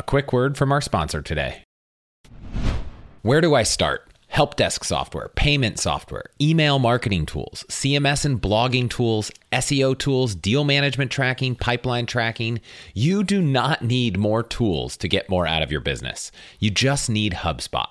A quick word from our sponsor today. Where do I start? Help desk software, payment software, email marketing tools, CMS and blogging tools, SEO tools, deal management tracking, pipeline tracking. You do not need more tools to get more out of your business. You just need HubSpot.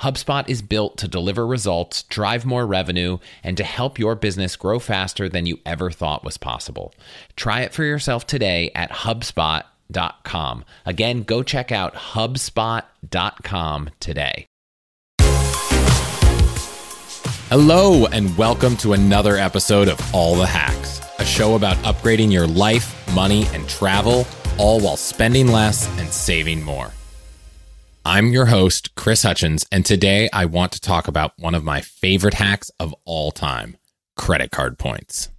HubSpot is built to deliver results, drive more revenue, and to help your business grow faster than you ever thought was possible. Try it for yourself today at HubSpot.com. Again, go check out HubSpot.com today. Hello, and welcome to another episode of All the Hacks, a show about upgrading your life, money, and travel, all while spending less and saving more. I'm your host, Chris Hutchins, and today I want to talk about one of my favorite hacks of all time credit card points.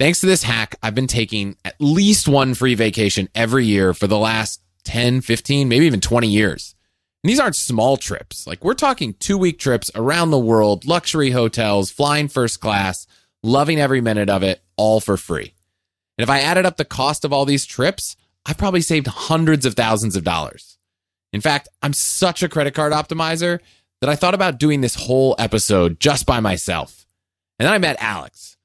Thanks to this hack, I've been taking at least one free vacation every year for the last 10, 15, maybe even 20 years. And these aren't small trips. Like we're talking two week trips around the world, luxury hotels, flying first class, loving every minute of it, all for free. And if I added up the cost of all these trips, I've probably saved hundreds of thousands of dollars. In fact, I'm such a credit card optimizer that I thought about doing this whole episode just by myself. And then I met Alex.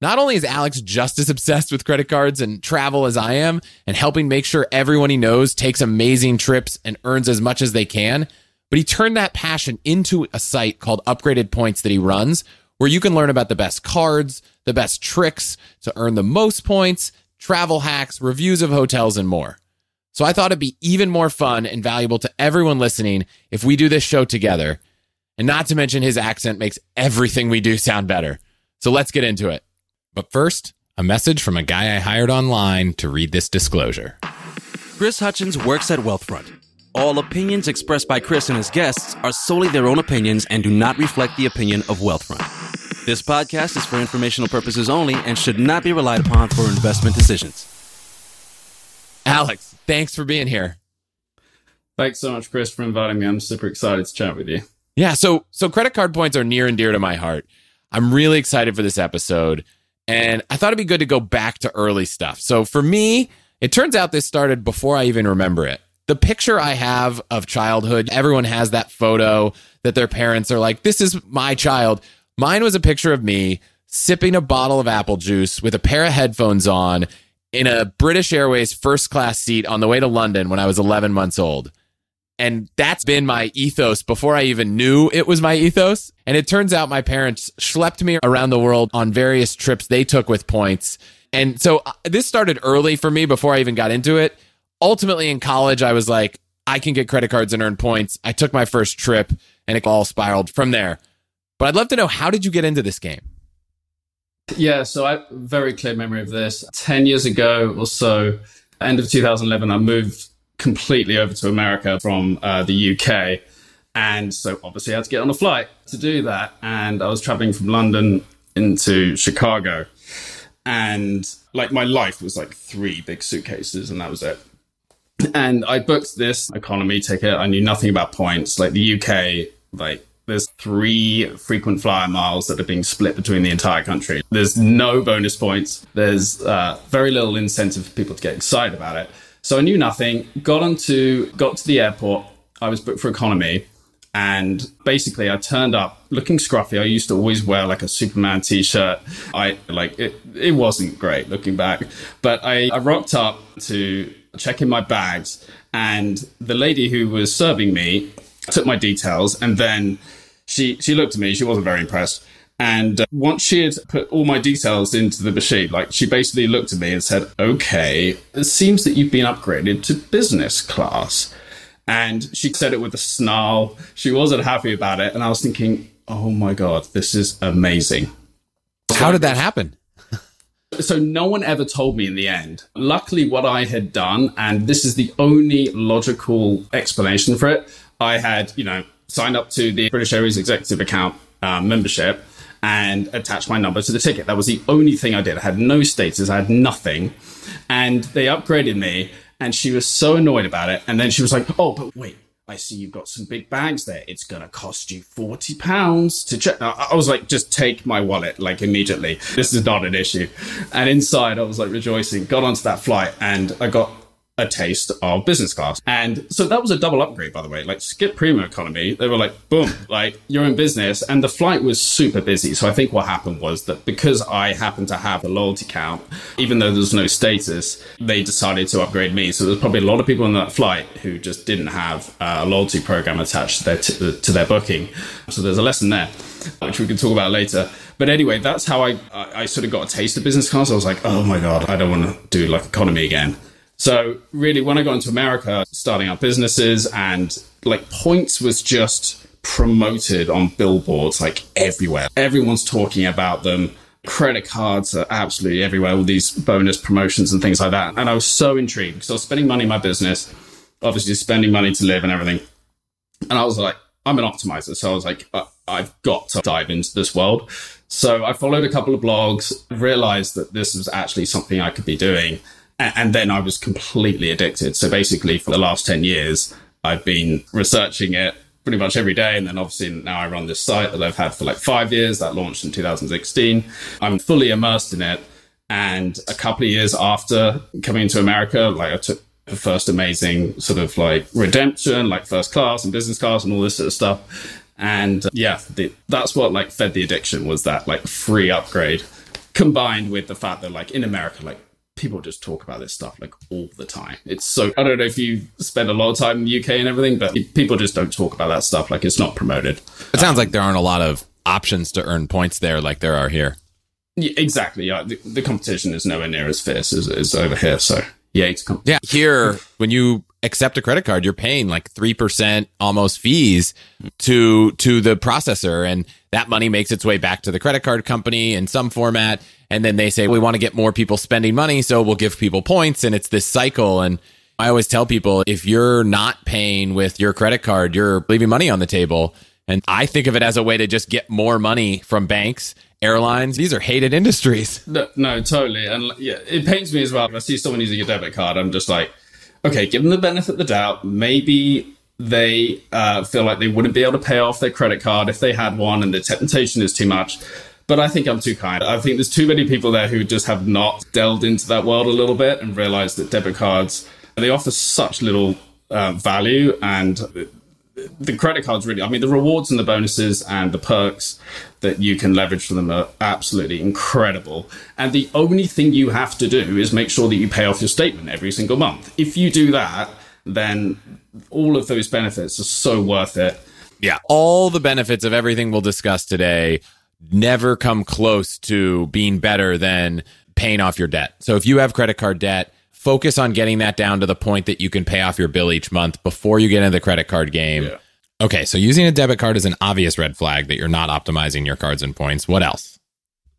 Not only is Alex just as obsessed with credit cards and travel as I am, and helping make sure everyone he knows takes amazing trips and earns as much as they can, but he turned that passion into a site called Upgraded Points that he runs, where you can learn about the best cards, the best tricks to earn the most points, travel hacks, reviews of hotels, and more. So I thought it'd be even more fun and valuable to everyone listening if we do this show together. And not to mention his accent makes everything we do sound better. So let's get into it. But first, a message from a guy I hired online to read this disclosure. Chris Hutchins works at Wealthfront. All opinions expressed by Chris and his guests are solely their own opinions and do not reflect the opinion of Wealthfront. This podcast is for informational purposes only and should not be relied upon for investment decisions. Alex, thanks for being here. Thanks so much, Chris, for inviting me. I'm super excited to chat with you. Yeah, so so credit card points are near and dear to my heart. I'm really excited for this episode, and I thought it'd be good to go back to early stuff. So for me, it turns out this started before I even remember it. The picture I have of childhood, everyone has that photo that their parents are like, "This is my child." Mine was a picture of me sipping a bottle of apple juice with a pair of headphones on in a British Airways first class seat on the way to London when I was 11 months old. And that's been my ethos before I even knew it was my ethos. And it turns out my parents schlepped me around the world on various trips they took with points. And so uh, this started early for me before I even got into it. Ultimately, in college, I was like, I can get credit cards and earn points. I took my first trip and it all spiraled from there. But I'd love to know how did you get into this game? Yeah, so I very clear memory of this. 10 years ago or so, end of 2011, I moved completely over to America from uh, the UK. And so obviously I had to get on a flight to do that. And I was traveling from London into Chicago. And like my life was like three big suitcases, and that was it. And I booked this economy ticket. I knew nothing about points. Like the UK, like there's three frequent flyer miles that are being split between the entire country. There's no bonus points. There's uh, very little incentive for people to get excited about it. So I knew nothing. Got onto got to the airport. I was booked for economy, and basically I turned up looking scruffy. I used to always wear like a Superman t-shirt. I like it. It wasn't great looking back, but I, I rocked up to check in my bags, and the lady who was serving me took my details, and then she she looked at me. She wasn't very impressed. And uh, once she had put all my details into the machine, like she basically looked at me and said, "Okay, it seems that you've been upgraded to business class." And she said it with a snarl. She wasn't happy about it, and I was thinking, "Oh my god, this is amazing." How did that happen? So no one ever told me in the end. Luckily, what I had done, and this is the only logical explanation for it, I had, you know, signed up to the British Airways executive account uh, membership and attached my number to the ticket. That was the only thing I did. I had no status, I had nothing. And they upgraded me, and she was so annoyed about it. And then she was like, Oh, but wait, I see you've got some big bags there. It's going to cost you 40 pounds to check. I was like, just take my wallet, like immediately. This is not an issue. And inside, I was like rejoicing, got onto that flight and I got a taste of business class. And so that was a double upgrade, by the way. Like skip premium economy, they were like, boom, like you're in business. And the flight was super busy. So I think what happened was that because I happened to have a loyalty count, even though there's no status, they decided to upgrade me. So there's probably a lot of people on that flight who just didn't have uh, a loyalty program attached to their, t- uh, to their booking. So there's a lesson there, which we can talk about later. But anyway, that's how I, I, I sort of got a taste of business class. I was like, oh my God, I don't want to do like economy again. So really, when I got into America, starting up businesses and like points was just promoted on billboards like everywhere. Everyone's talking about them. Credit cards are absolutely everywhere, all these bonus promotions and things like that. And I was so intrigued because I was spending money in my business, obviously spending money to live and everything. And I was like, I'm an optimizer. So I was like, I've got to dive into this world. So I followed a couple of blogs, realized that this was actually something I could be doing and then I was completely addicted. So basically, for the last 10 years, I've been researching it pretty much every day. And then obviously now I run this site that I've had for like five years that launched in 2016. I'm fully immersed in it. And a couple of years after coming to America, like I took the first amazing sort of like redemption, like first class and business class and all this sort of stuff. And uh, yeah, the, that's what like fed the addiction was that like free upgrade combined with the fact that like in America, like people just talk about this stuff like all the time. It's so I don't know if you spend a lot of time in the UK and everything, but people just don't talk about that stuff. Like it's not promoted. It sounds um, like there aren't a lot of options to earn points there, like there are here. Yeah, exactly. Yeah, the, the competition is nowhere near as fierce as, as over here. So yeah, it's yeah. Here, when you accept a credit card, you're paying like three percent almost fees to to the processor, and that money makes its way back to the credit card company in some format. And then they say we want to get more people spending money so we'll give people points. And it's this cycle. And i always tell people if you're not paying with your credit card you're leaving money on the table. And i think of it as a way to just get more money from banks airlines. These are hated industries. No, no totally. And yeah it pains me as well. I see someone using a debit card i'm just like okay give them the benefit of the doubt maybe they uh, feel like they wouldn't be able to pay off their credit card if they had one and the temptation is too much but I think I'm too kind. I think there's too many people there who just have not delved into that world a little bit and realized that debit cards they offer such little uh, value and the credit cards really i mean the rewards and the bonuses and the perks that you can leverage from them are absolutely incredible. And the only thing you have to do is make sure that you pay off your statement every single month. If you do that then all of those benefits are so worth it. Yeah. All the benefits of everything we'll discuss today never come close to being better than paying off your debt. So if you have credit card debt, focus on getting that down to the point that you can pay off your bill each month before you get into the credit card game. Yeah. Okay, so using a debit card is an obvious red flag that you're not optimizing your cards and points. What else?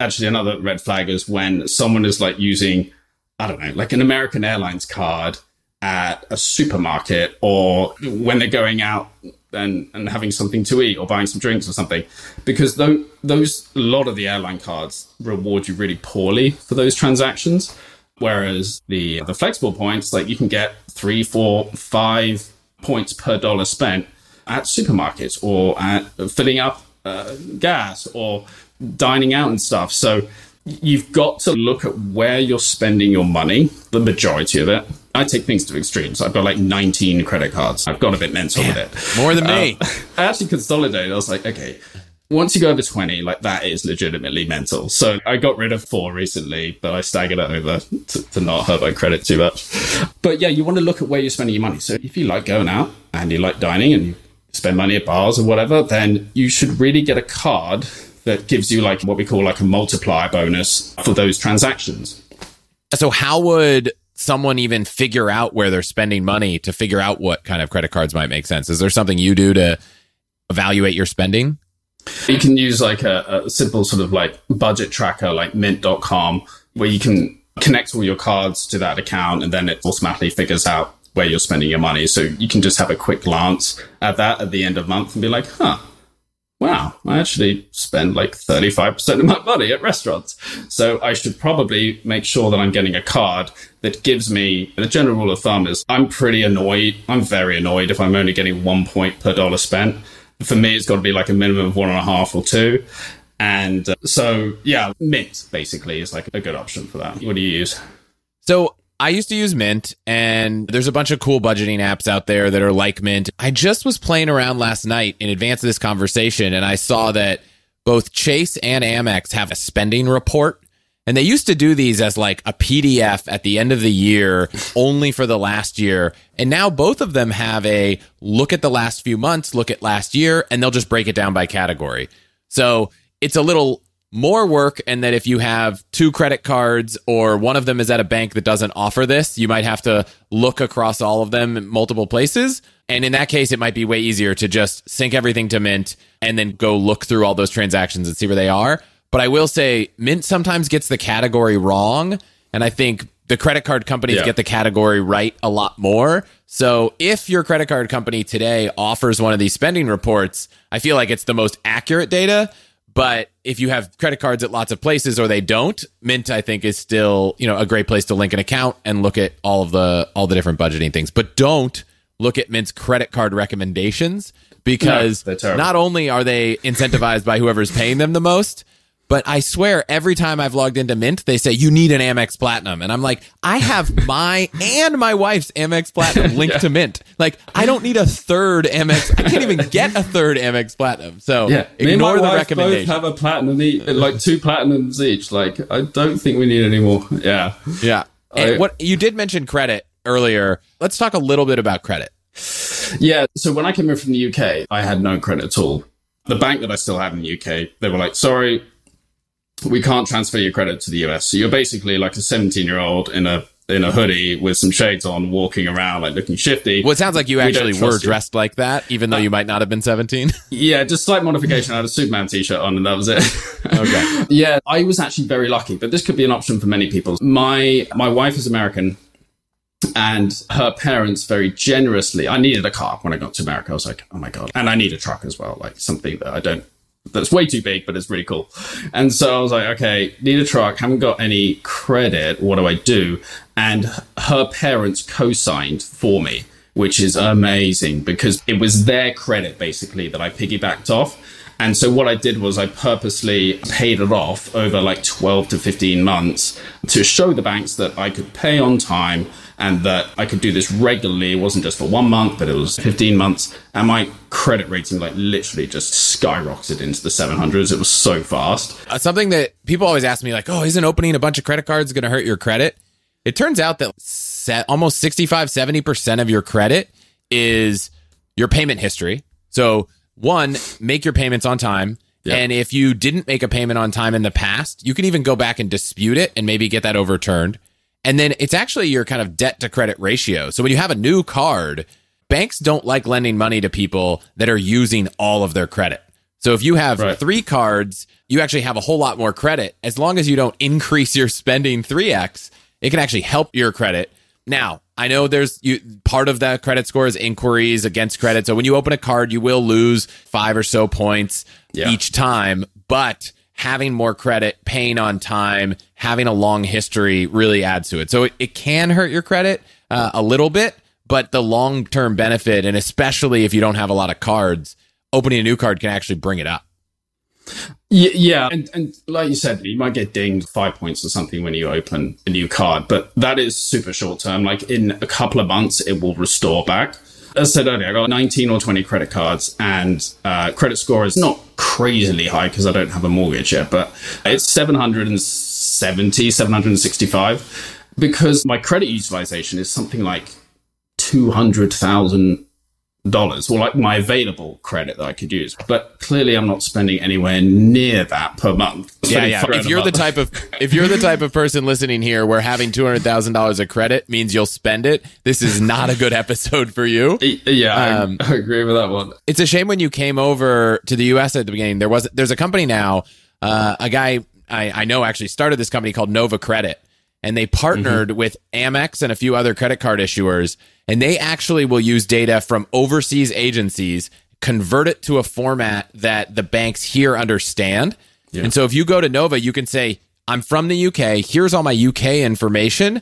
Actually, another red flag is when someone is like using, I don't know, like an American Airlines card at a supermarket or when they're going out and, and having something to eat or buying some drinks or something because those, those a lot of the airline cards reward you really poorly for those transactions whereas the the flexible points like you can get three four five points per dollar spent at supermarkets or at filling up uh, gas or dining out and stuff so you've got to look at where you're spending your money, the majority of it. I take things to extremes. I've got like 19 credit cards. I've got a bit mental with it. More than me. Um, I actually consolidated. I was like, okay, once you go over 20, like that is legitimately mental. So I got rid of four recently, but I staggered it over to, to not hurt my credit too much. But yeah, you want to look at where you're spending your money. So if you like going out and you like dining and you spend money at bars or whatever, then you should really get a card that gives you like what we call like a multiplier bonus for those transactions. So how would someone even figure out where they're spending money to figure out what kind of credit cards might make sense? Is there something you do to evaluate your spending? You can use like a, a simple sort of like budget tracker like mint.com where you can connect all your cards to that account and then it automatically figures out where you're spending your money. So you can just have a quick glance at that at the end of month and be like, huh, wow, I actually spend like 35% of my money at restaurants. So I should probably make sure that I'm getting a card that gives me the general rule of thumb is I'm pretty annoyed. I'm very annoyed if I'm only getting one point per dollar spent. For me, it's got to be like a minimum of one and a half or two. And uh, so, yeah, Mint basically is like a good option for that. What do you use? So I used to use Mint, and there's a bunch of cool budgeting apps out there that are like Mint. I just was playing around last night in advance of this conversation, and I saw that both Chase and Amex have a spending report. And they used to do these as like a PDF at the end of the year, only for the last year. And now both of them have a look at the last few months, look at last year, and they'll just break it down by category. So it's a little more work and that if you have two credit cards or one of them is at a bank that doesn't offer this, you might have to look across all of them in multiple places. And in that case, it might be way easier to just sync everything to Mint and then go look through all those transactions and see where they are. But I will say Mint sometimes gets the category wrong. And I think the credit card companies yeah. get the category right a lot more. So if your credit card company today offers one of these spending reports, I feel like it's the most accurate data but if you have credit cards at lots of places or they don't, Mint I think is still, you know, a great place to link an account and look at all of the all the different budgeting things. But don't look at Mint's credit card recommendations because no, not only are they incentivized by whoever's paying them the most, but I swear every time I've logged into Mint, they say you need an Amex Platinum. And I'm like, I have my and my wife's Amex Platinum linked yeah. to Mint. Like, I don't need a third Amex. I can't even get a third Amex Platinum. So yeah. ignore Me and my the recommendation. Both have a platinum, each, like two platinums each. Like, I don't think we need any more. Yeah. Yeah. And I, what you did mention credit earlier. Let's talk a little bit about credit. Yeah. So when I came in from the UK, I had no credit at all. The bank that I still had in the UK, they were like, sorry, we can't transfer your credit to the US. So you're basically like a 17 year old in a in a hoodie with some shades on, walking around like looking shifty. Well, it sounds like you actually we were dressed you. like that, even though uh, you might not have been 17. yeah, just slight modification. I had a Superman t-shirt on, and that was it. okay. Yeah, I was actually very lucky, but this could be an option for many people. My my wife is American. And her parents very generously, I needed a car when I got to America. I was like, oh my God. And I need a truck as well, like something that I don't that's way too big, but it's really cool. And so I was like, okay, need a truck, haven't got any credit. What do I do? And her parents co signed for me, which is amazing because it was their credit basically that I piggybacked off. And so what I did was I purposely paid it off over like 12 to 15 months to show the banks that I could pay on time and that I could do this regularly. It wasn't just for one month, but it was 15 months. And my credit rating, like literally just skyrocketed into the 700s. It was so fast. Uh, something that people always ask me, like, oh, isn't opening a bunch of credit cards going to hurt your credit? It turns out that set, almost 65, 70% of your credit is your payment history. So, one, make your payments on time. And if you didn't make a payment on time in the past, you can even go back and dispute it and maybe get that overturned. And then it's actually your kind of debt to credit ratio. So when you have a new card, banks don't like lending money to people that are using all of their credit. So if you have right. three cards, you actually have a whole lot more credit. As long as you don't increase your spending 3x, it can actually help your credit. Now, I know there's you part of that credit score is inquiries against credit. So when you open a card, you will lose five or so points yeah. each time, but having more credit, paying on time, having a long history really adds to it. So it, it can hurt your credit uh, a little bit, but the long term benefit, and especially if you don't have a lot of cards, opening a new card can actually bring it up. Yeah, and, and like you said, you might get dinged five points or something when you open a new card, but that is super short term. Like in a couple of months, it will restore back as I said earlier, I got 19 or 20 credit cards, and uh, credit score is not crazily high because I don't have a mortgage yet, but it's 770, 765 because my credit utilization is something like 200,000 dollars or like my available credit that I could use. But clearly I'm not spending anywhere near that per month. Yeah, yeah. If you're the type of if you're the type of person listening here where having two hundred thousand dollars of credit means you'll spend it, this is not a good episode for you. Yeah, um, I, I agree with that one. It's a shame when you came over to the US at the beginning. There was there's a company now, uh, a guy I, I know actually started this company called Nova Credit and they partnered mm-hmm. with Amex and a few other credit card issuers, and they actually will use data from overseas agencies, convert it to a format that the banks here understand. Yeah. And so if you go to Nova, you can say, I'm from the UK, here's all my UK information.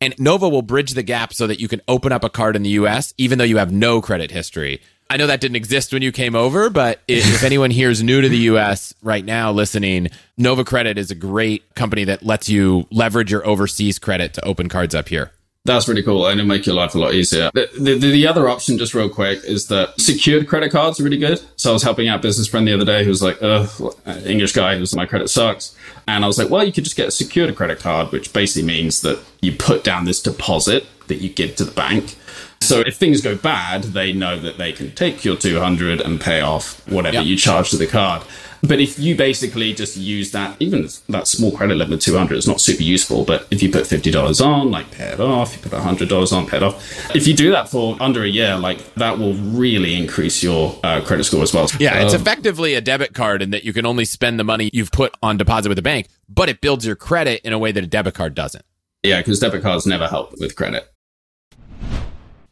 And Nova will bridge the gap so that you can open up a card in the US, even though you have no credit history. I know that didn't exist when you came over, but if anyone here is new to the US right now listening, Nova Credit is a great company that lets you leverage your overseas credit to open cards up here. That's really cool and it'll make your life a lot easier. The, the, the, other option, just real quick, is that secured credit cards are really good. So I was helping out a business friend the other day who was like, uh, English guy who's my credit sucks. And I was like, well, you could just get a secured credit card, which basically means that you put down this deposit that you give to the bank so if things go bad, they know that they can take your 200 and pay off whatever yep. you charge to the card. But if you basically just use that, even that small credit limit, 200 it's not super useful. But if you put $50 on, like pay it off, you put $100 on, pay it off. If you do that for under a year, like that will really increase your uh, credit score as well. Yeah, it's um, effectively a debit card in that you can only spend the money you've put on deposit with the bank, but it builds your credit in a way that a debit card doesn't. Yeah, because debit cards never help with credit.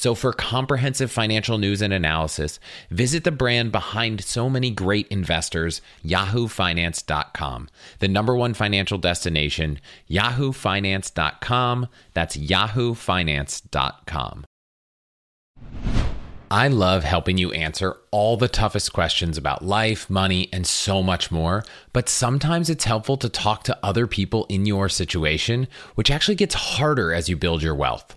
So, for comprehensive financial news and analysis, visit the brand behind so many great investors, yahoofinance.com, the number one financial destination, yahoofinance.com. That's yahoofinance.com. I love helping you answer all the toughest questions about life, money, and so much more. But sometimes it's helpful to talk to other people in your situation, which actually gets harder as you build your wealth.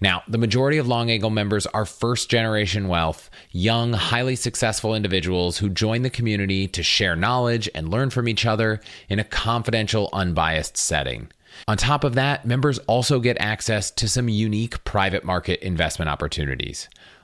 Now, the majority of Long Angle members are first generation wealth, young, highly successful individuals who join the community to share knowledge and learn from each other in a confidential, unbiased setting. On top of that, members also get access to some unique private market investment opportunities.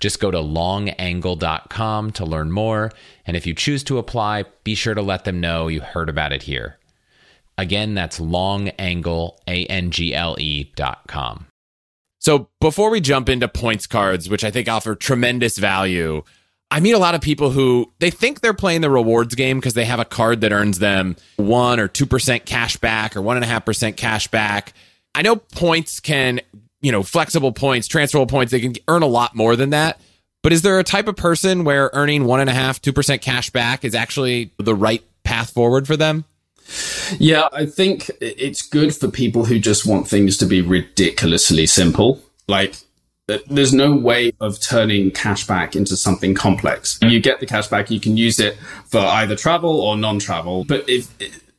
Just go to longangle.com to learn more. And if you choose to apply, be sure to let them know you heard about it here. Again, that's longangle, A-N-G-L-E dot com. So before we jump into points cards, which I think offer tremendous value, I meet a lot of people who they think they're playing the rewards game because they have a card that earns them one or 2% cash back or 1.5% cash back. I know points can you know, flexible points, transferable points, they can earn a lot more than that. But is there a type of person where earning one and a half, two percent cash back is actually the right path forward for them? Yeah, I think it's good for people who just want things to be ridiculously simple. Like, there's no way of turning cash back into something complex. You get the cash back, you can use it for either travel or non travel. But if,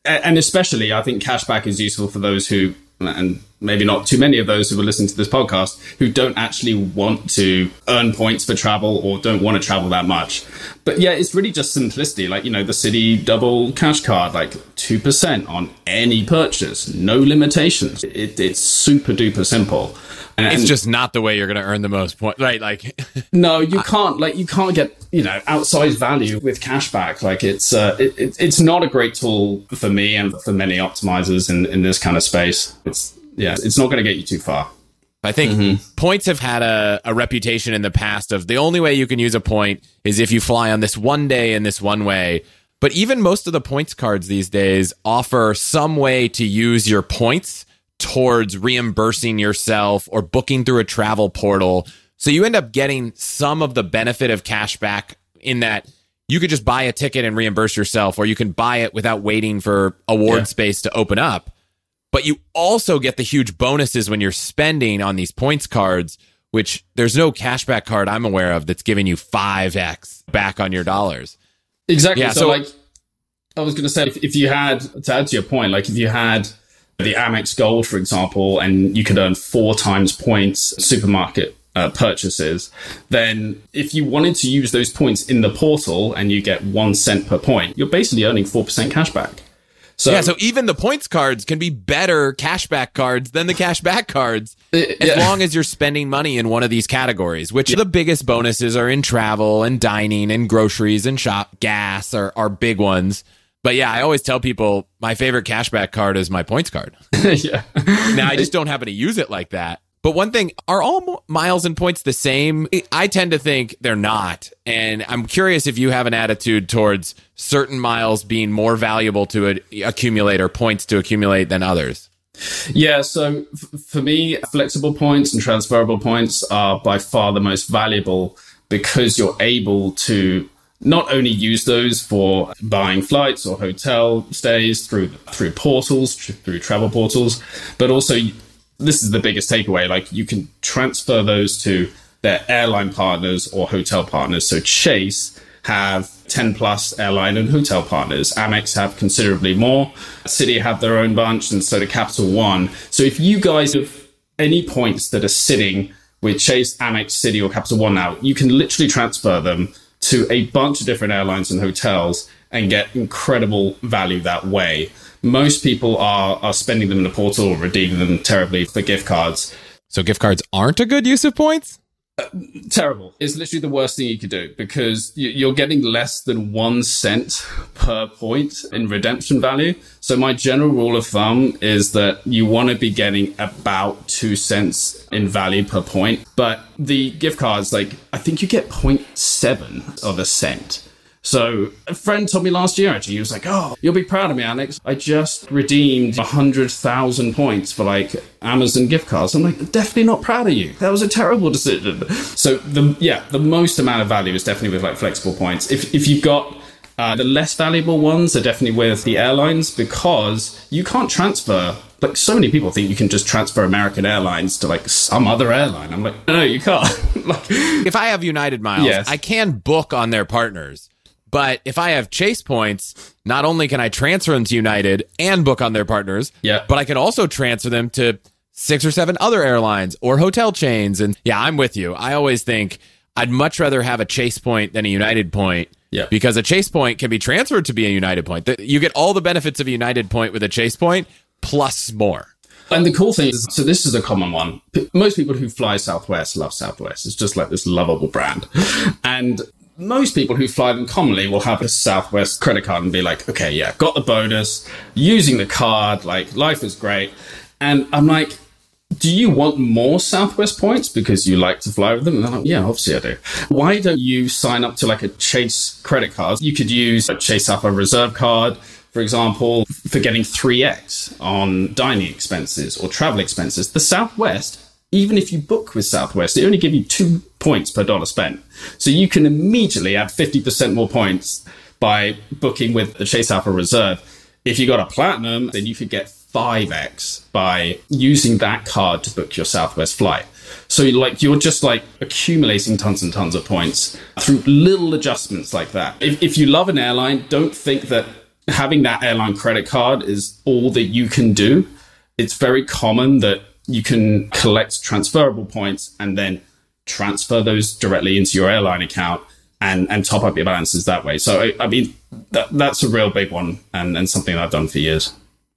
and especially, I think cash back is useful for those who, and maybe not too many of those who are listening to this podcast who don't actually want to earn points for travel or don't want to travel that much. But yeah, it's really just simplicity. Like, you know, the Citi double cash card, like 2% on any purchase, no limitations. It, it's super duper simple. And, it's just not the way you're going to earn the most points, right? Like, no, you can't. Like, you can't get you know outsized value with cashback. Like, it's uh, it, it, it's not a great tool for me and for many optimizers in in this kind of space. It's yeah, it's not going to get you too far. I think mm-hmm. points have had a, a reputation in the past of the only way you can use a point is if you fly on this one day in this one way. But even most of the points cards these days offer some way to use your points towards reimbursing yourself or booking through a travel portal. So you end up getting some of the benefit of cash back in that you could just buy a ticket and reimburse yourself, or you can buy it without waiting for award yeah. space to open up. But you also get the huge bonuses when you're spending on these points cards, which there's no cashback card I'm aware of that's giving you 5x back on your dollars. Exactly. Yeah, so, so like, I was going to say, if, if you had, to add to your point, like if you had the Amex Gold, for example, and you could earn four times points supermarket uh, purchases, then if you wanted to use those points in the portal and you get one cent per point, you're basically earning 4% cashback. So, yeah, so even the points cards can be better cashback cards than the cashback cards uh, as long as you're spending money in one of these categories, which yeah. the biggest bonuses are in travel and dining and groceries and shop gas are, are big ones. But yeah, I always tell people my favorite cashback card is my points card. yeah. now I just don't happen to use it like that. But one thing, are all miles and points the same? I tend to think they're not. And I'm curious if you have an attitude towards certain miles being more valuable to accumulate or points to accumulate than others. Yeah, so f- for me, flexible points and transferable points are by far the most valuable because you're able to not only use those for buying flights or hotel stays through through portals, through travel portals, but also this is the biggest takeaway. Like you can transfer those to their airline partners or hotel partners. So Chase have 10 plus airline and hotel partners. Amex have considerably more. Citi have their own bunch, and so do Capital One. So if you guys have any points that are sitting with Chase, Amex, Citi, or Capital One now, you can literally transfer them to a bunch of different airlines and hotels and get incredible value that way most people are are spending them in the portal or redeeming them terribly for gift cards. So gift cards aren't a good use of points? Uh, terrible. It's literally the worst thing you could do because you're getting less than one cent per point in redemption value. So my general rule of thumb is that you want to be getting about two cents in value per point. But the gift cards, like I think you get 0.7 of a cent. So a friend told me last year actually, he was like, "Oh, you'll be proud of me, Alex. I just redeemed hundred thousand points for like Amazon gift cards." I'm like, "Definitely not proud of you. That was a terrible decision." So the yeah, the most amount of value is definitely with like flexible points. If if you've got uh, the less valuable ones are definitely with the airlines because you can't transfer like so many people think you can just transfer American Airlines to like some other airline. I'm like, no, you can't. like, if I have United Miles, yes. I can book on their partners. But if I have Chase points, not only can I transfer them to United and book on their partners, yeah. but I can also transfer them to six or seven other airlines or hotel chains. And yeah, I'm with you. I always think I'd much rather have a Chase point than a United point. Yeah. Because a Chase point can be transferred to be a United point. You get all the benefits of a United point with a Chase point plus more. And the cool thing is, so this is a common one. Most people who fly Southwest love Southwest. It's just like this lovable brand. And most people who fly them commonly will have a Southwest credit card and be like, okay, yeah, got the bonus, using the card, like life is great. And I'm like, do you want more Southwest points because you like to fly with them? And they're like, yeah, obviously I do. Why don't you sign up to like a Chase credit card? You could use a Chase Sapphire Reserve card, for example, for getting 3x on dining expenses or travel expenses. The Southwest even if you book with Southwest, they only give you two points per dollar spent. So you can immediately add 50% more points by booking with the Chase Sapphire Reserve. If you got a platinum, then you could get 5x by using that card to book your Southwest flight. So like you're just like accumulating tons and tons of points through little adjustments like that. If, if you love an airline, don't think that having that airline credit card is all that you can do. It's very common that you can collect transferable points and then transfer those directly into your airline account and, and top up your balances that way. So, I, I mean, that, that's a real big one and, and something I've done for years.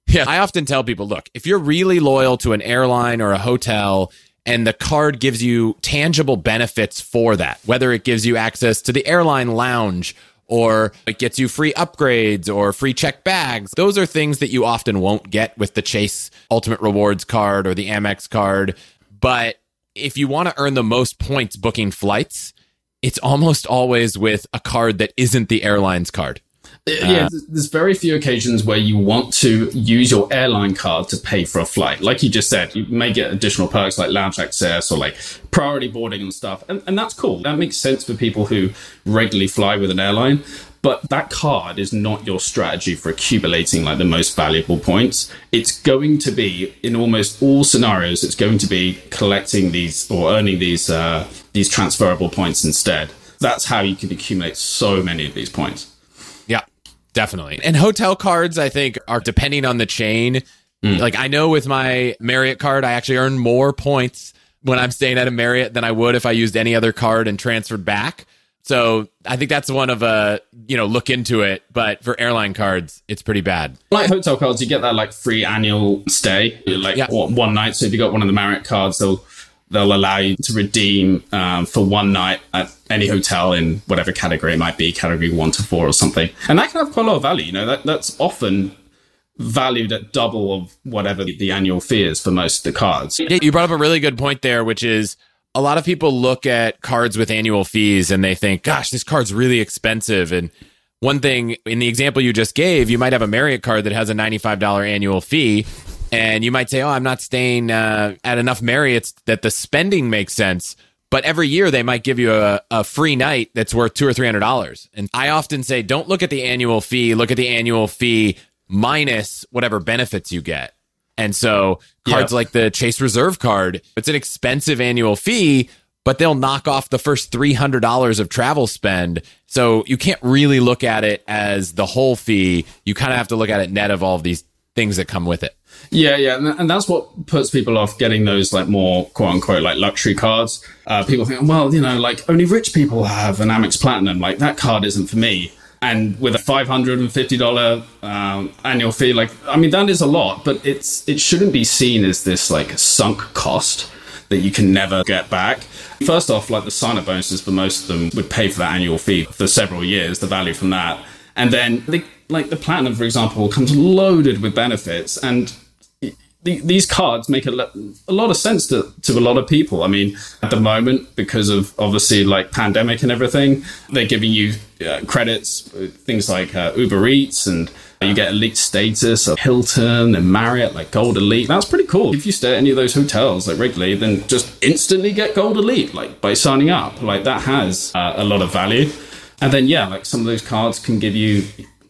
Yeah. I often tell people look, if you're really loyal to an airline or a hotel and the card gives you tangible benefits for that, whether it gives you access to the airline lounge or it gets you free upgrades or free check bags. Those are things that you often won't get with the Chase Ultimate Rewards card or the Amex card. But if you want to earn the most points booking flights, it's almost always with a card that isn't the airline's card. Yeah, there's very few occasions where you want to use your airline card to pay for a flight. Like you just said, you may get additional perks like lounge access or like priority boarding and stuff. And, and that's cool. That makes sense for people who regularly fly with an airline. But that card is not your strategy for accumulating like the most valuable points. It's going to be in almost all scenarios. It's going to be collecting these or earning these uh, these transferable points instead. That's how you can accumulate so many of these points. Yeah, definitely. And hotel cards, I think, are depending on the chain. Mm. Like I know with my Marriott card, I actually earn more points when I'm staying at a Marriott than I would if I used any other card and transferred back. So I think that's one of a you know look into it. But for airline cards, it's pretty bad. Like hotel cards, you get that like free annual stay, like yeah. one night. So if you got one of the Marriott cards, they'll they'll allow you to redeem um, for one night at any hotel in whatever category it might be, category one to four or something, and that can have quite a lot of value. You know that that's often valued at double of whatever the annual fee is for most of the cards. You brought up a really good point there, which is a lot of people look at cards with annual fees and they think, gosh, this card's really expensive. And one thing in the example you just gave, you might have a Marriott card that has a $95 annual fee. And you might say, oh, I'm not staying uh, at enough Marriotts that the spending makes sense. But every year they might give you a, a free night that's worth two or three hundred dollars. And I often say, don't look at the annual fee. Look at the annual fee minus whatever benefits you get. And so cards like the Chase Reserve card, it's an expensive annual fee, but they'll knock off the first $300 of travel spend. So you can't really look at it as the whole fee. You kind of have to look at it net of all of these things that come with it. Yeah, yeah, and that's what puts people off getting those like more quote unquote like luxury cards. Uh, people think, well, you know, like only rich people have an Amex Platinum. Like that card isn't for me and with a five hundred and fifty dollar um, annual fee, like I mean that is a lot, but it's it shouldn't be seen as this like sunk cost that you can never get back. First off, like the sign up bonuses for most of them would pay for that annual fee for several years, the value from that, and then like the platinum, for example, comes loaded with benefits and these cards make a, a lot of sense to, to a lot of people. I mean, at the moment, because of obviously like pandemic and everything, they're giving you uh, credits, things like uh, Uber Eats, and you get elite status of Hilton and Marriott, like Gold Elite. That's pretty cool. If you stay at any of those hotels like regularly, then just instantly get Gold Elite, like by signing up. Like that has uh, a lot of value. And then yeah, like some of those cards can give you,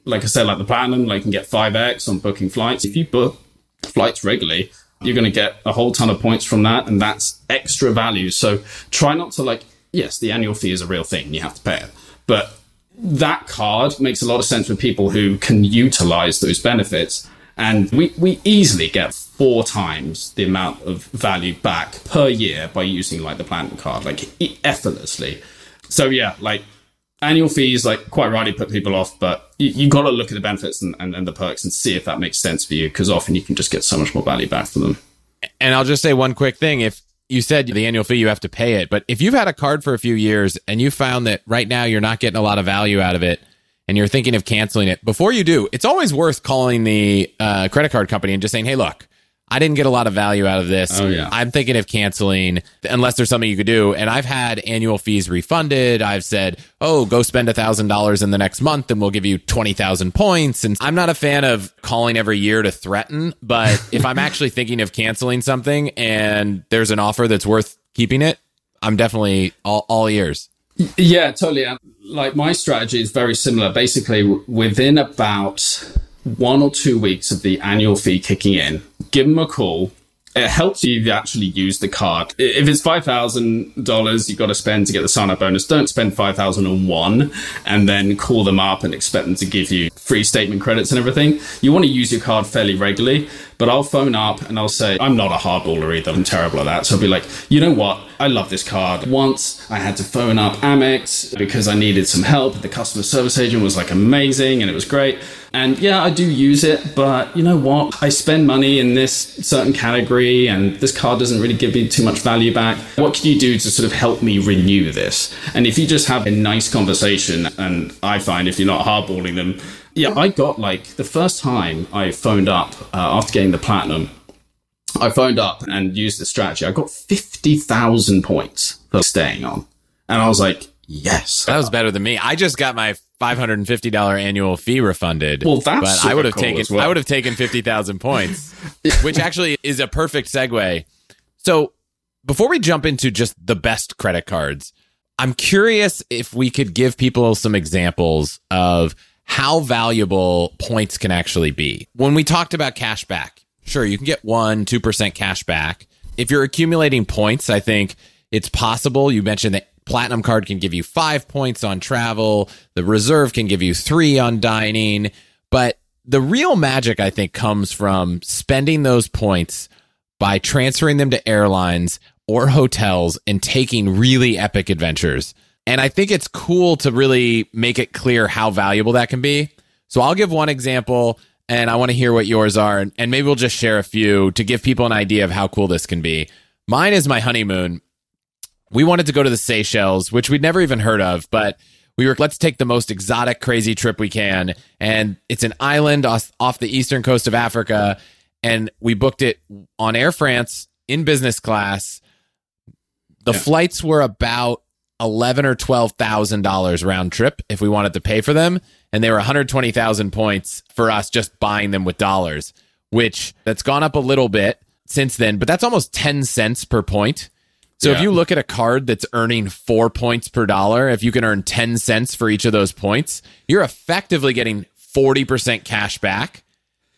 like I said, like the platinum, like you can get five X on booking flights. If you book flights regularly, you're going to get a whole ton of points from that. And that's extra value. So try not to like, yes, the annual fee is a real thing. You have to pay it. But that card makes a lot of sense for people who can utilize those benefits. And we, we easily get four times the amount of value back per year by using like the platinum card, like effortlessly. So yeah, like annual fees, like quite rightly put people off, but you, you got to look at the benefits and, and, and, the perks and see if that makes sense for you because often you can just get so much more value back from them. And I'll just say one quick thing. If you said the annual fee, you have to pay it, but if you've had a card for a few years and you found that right now you're not getting a lot of value out of it and you're thinking of canceling it, before you do, it's always worth calling the uh, credit card company and just saying, hey, look, I didn't get a lot of value out of this. Oh, yeah. I'm thinking of canceling unless there's something you could do. And I've had annual fees refunded. I've said, oh, go spend a thousand dollars in the next month and we'll give you 20,000 points. And I'm not a fan of calling every year to threaten, but if I'm actually thinking of canceling something and there's an offer that's worth keeping it, I'm definitely all, all ears. Yeah, totally. Like my strategy is very similar. Basically, within about one or two weeks of the annual fee kicking in, give them a call. It helps you actually use the card. If it's five thousand dollars you've got to spend to get the sign up bonus, don't spend five thousand and one and then call them up and expect them to give you free statement credits and everything. You want to use your card fairly regularly, But I'll phone up and I'll say, I'm not a hardballer either. I'm terrible at that. So I'll be like, you know what? I love this card. Once I had to phone up Amex because I needed some help. The customer service agent was like amazing and it was great. And yeah, I do use it, but you know what? I spend money in this certain category and this card doesn't really give me too much value back. What can you do to sort of help me renew this? And if you just have a nice conversation, and I find if you're not hardballing them, yeah, I got like the first time I phoned up uh, after getting the platinum, I phoned up and used the strategy. I got 50,000 points for staying on. And I was like, yes. That was better than me. I just got my five hundred and fifty dollar annual fee refunded. Well, that's but I would have cool taken well. I would have taken fifty thousand points, which actually is a perfect segue. So before we jump into just the best credit cards, I'm curious if we could give people some examples of how valuable points can actually be. When we talked about cash back, sure, you can get one, 2% cash back. If you're accumulating points, I think it's possible. You mentioned that platinum card can give you five points on travel. The reserve can give you three on dining. But the real magic, I think, comes from spending those points by transferring them to airlines or hotels and taking really epic adventures. And I think it's cool to really make it clear how valuable that can be. So I'll give one example and I want to hear what yours are. And maybe we'll just share a few to give people an idea of how cool this can be. Mine is my honeymoon. We wanted to go to the Seychelles, which we'd never even heard of, but we were, let's take the most exotic, crazy trip we can. And it's an island off, off the eastern coast of Africa. And we booked it on Air France in business class. The Yeah. flights were about eleven or twelve thousand dollars round trip if we wanted to pay for them, and they were one hundred twenty thousand points for us just buying them with dollars, which that's gone up a little bit since then, but that's almost ten cents per point. So if you look at a card that's earning four points per dollar, if you can earn ten cents for each of those points, you're effectively getting forty percent cash back.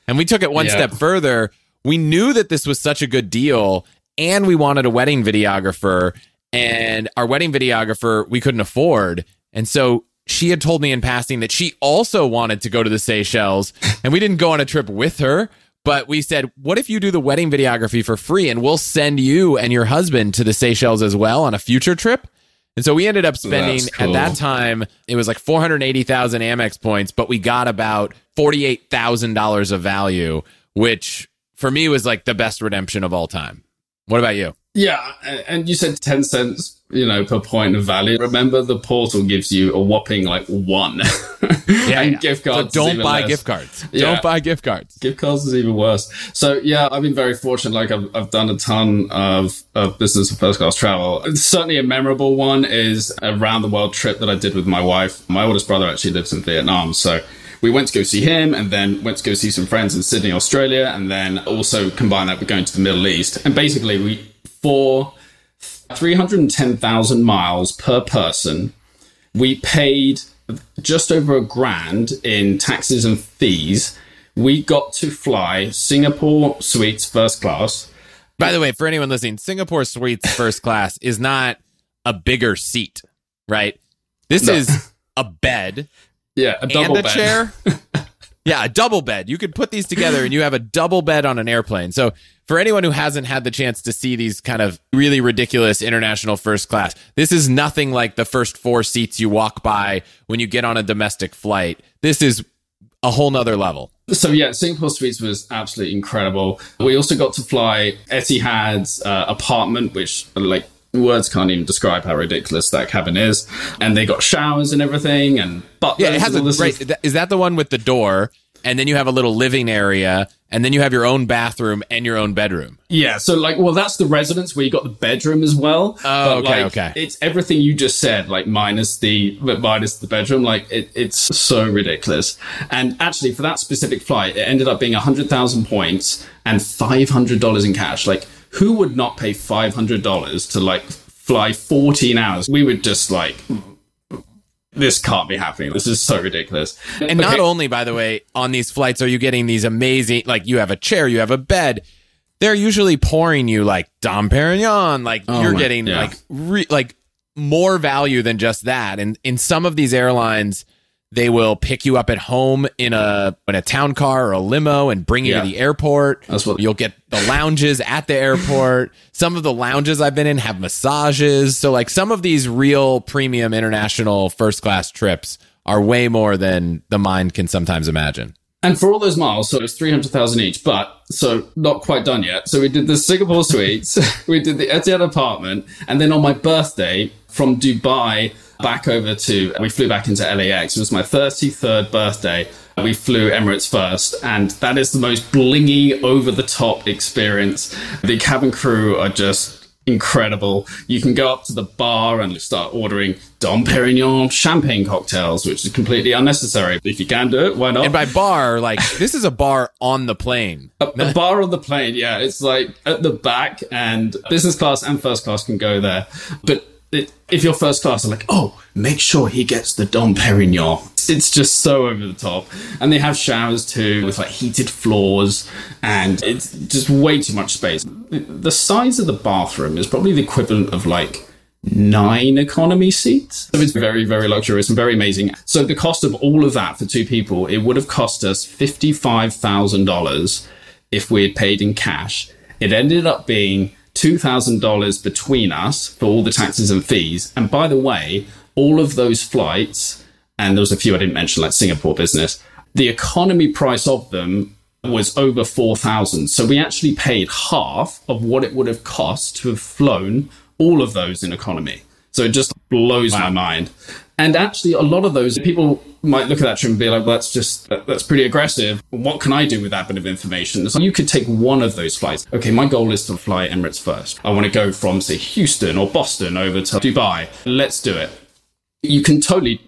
And we took it one Yeah. step further. We knew that this was such a good deal, and we wanted a wedding videographer, and our wedding videographer we couldn't afford. And so she had told me in passing that she also wanted to go to the Seychelles, and we didn't go on a trip with her. But we said, what if you do the wedding videography for free and we'll send you and your husband to the Seychelles as well on a future trip? And so we ended up spending That's at that time, it was like 480,000 Amex points, but we got about $48,000 of value, which for me was like the best redemption of all time. What about you? Yeah, and you said 10 cents, you know, per point of value. Remember, the portal gives you a whopping like one. and gift cards. is don't buy less. gift cards. Yeah. Don't buy gift cards. Gift cards is even worse. So yeah, I've been very fortunate. Like I've, I've done a ton of, of business and first class travel. Certainly a memorable one is a round the world trip that I did with my wife. My oldest brother actually lives in Vietnam. So we went to go see him and then went to go see some friends in Sydney, Australia. And then also combine that with going to the Middle East. And basically we, for 310,000 miles per person, we paid just over a grand in taxes and fees. We got to fly Singapore Suites first class. By the way, for anyone listening, Singapore Suites first class is not a bigger seat, right? This No. is a bed Yeah, a double bed. and a bed. chair. yeah, a double bed. You could put these together and you have a double bed on an airplane. So, for anyone who hasn't had the chance to see these kind of really ridiculous international first class, this is nothing like the first four seats you walk by when you get on a domestic flight. This is a whole nother level. So yeah, Singapore Suites was absolutely incredible. We also got to fly Etihad's uh, apartment, which like words can't even describe how ridiculous that cabin is. And they got showers and everything, and but Yeah, it has a th- Is that the one with the door? And then you have a little living area, and then you have your own bathroom and your own bedroom. Yeah, so like, well, that's the residence where you got the bedroom as well. Oh, okay, like, okay. It's everything you just said, like minus the minus the bedroom. Like, it, it's so ridiculous. And actually, for that specific flight, it ended up being hundred thousand points and five hundred dollars in cash. Like, who would not pay five hundred dollars to like fly fourteen hours? We would just like. This can't be happening. This is so ridiculous. And not only, by the way, on these flights are you getting these amazing, like you have a chair, you have a bed. They're usually pouring you like Dom Perignon, like Oh you're my- getting yeah. like re- like more value than just that. And in some of these airlines, They will pick you up at home in a in a town car or a limo and bring you Yeah. to the airport. What- you'll get the lounges at the airport. some of the lounges I've been in have massages. So like some of these real premium international first class trips are way more than the mind can sometimes imagine. And for all those miles, so it was 300,000 each, but so not quite done yet. So we did the Singapore suites, we did the Etihad apartment, and then on my birthday from Dubai back over to, we flew back into LAX. It was my 33rd birthday. We flew Emirates first, and that is the most blingy, over the top experience. The cabin crew are just incredible. You can go up to the bar and start ordering Dom Perignon champagne cocktails, which is completely unnecessary. If you can do it, why not? And by bar, like this is a bar on the plane. a, a bar on the plane, yeah, it's like at the back, and business class and first class can go there. But it, if you're first class, they're like, oh, make sure he gets the Dom Perignon. It's just so over the top, and they have showers too with like heated floors, and it's just way too much space. The- The size of the bathroom is probably the equivalent of like nine economy seats. So it's very, very luxurious and very amazing. So the cost of all of that for two people, it would have cost us $55,000 if we had paid in cash. It ended up being $2,000 between us for all the taxes and fees. And by the way, all of those flights, and there was a few I didn't mention, like Singapore business, the economy price of them was over 4,000. So we actually paid half of what it would have cost to have flown all of those in economy. So it just blows my mind. And actually, a lot of those people might look at that and be like, well, that's just, that- that's pretty aggressive. What can I do with that bit of information? So you could take one of those flights. Okay, my goal is to fly Emirates first. I want to go from, say, Houston or Boston over to Dubai. Let's do it. You can totally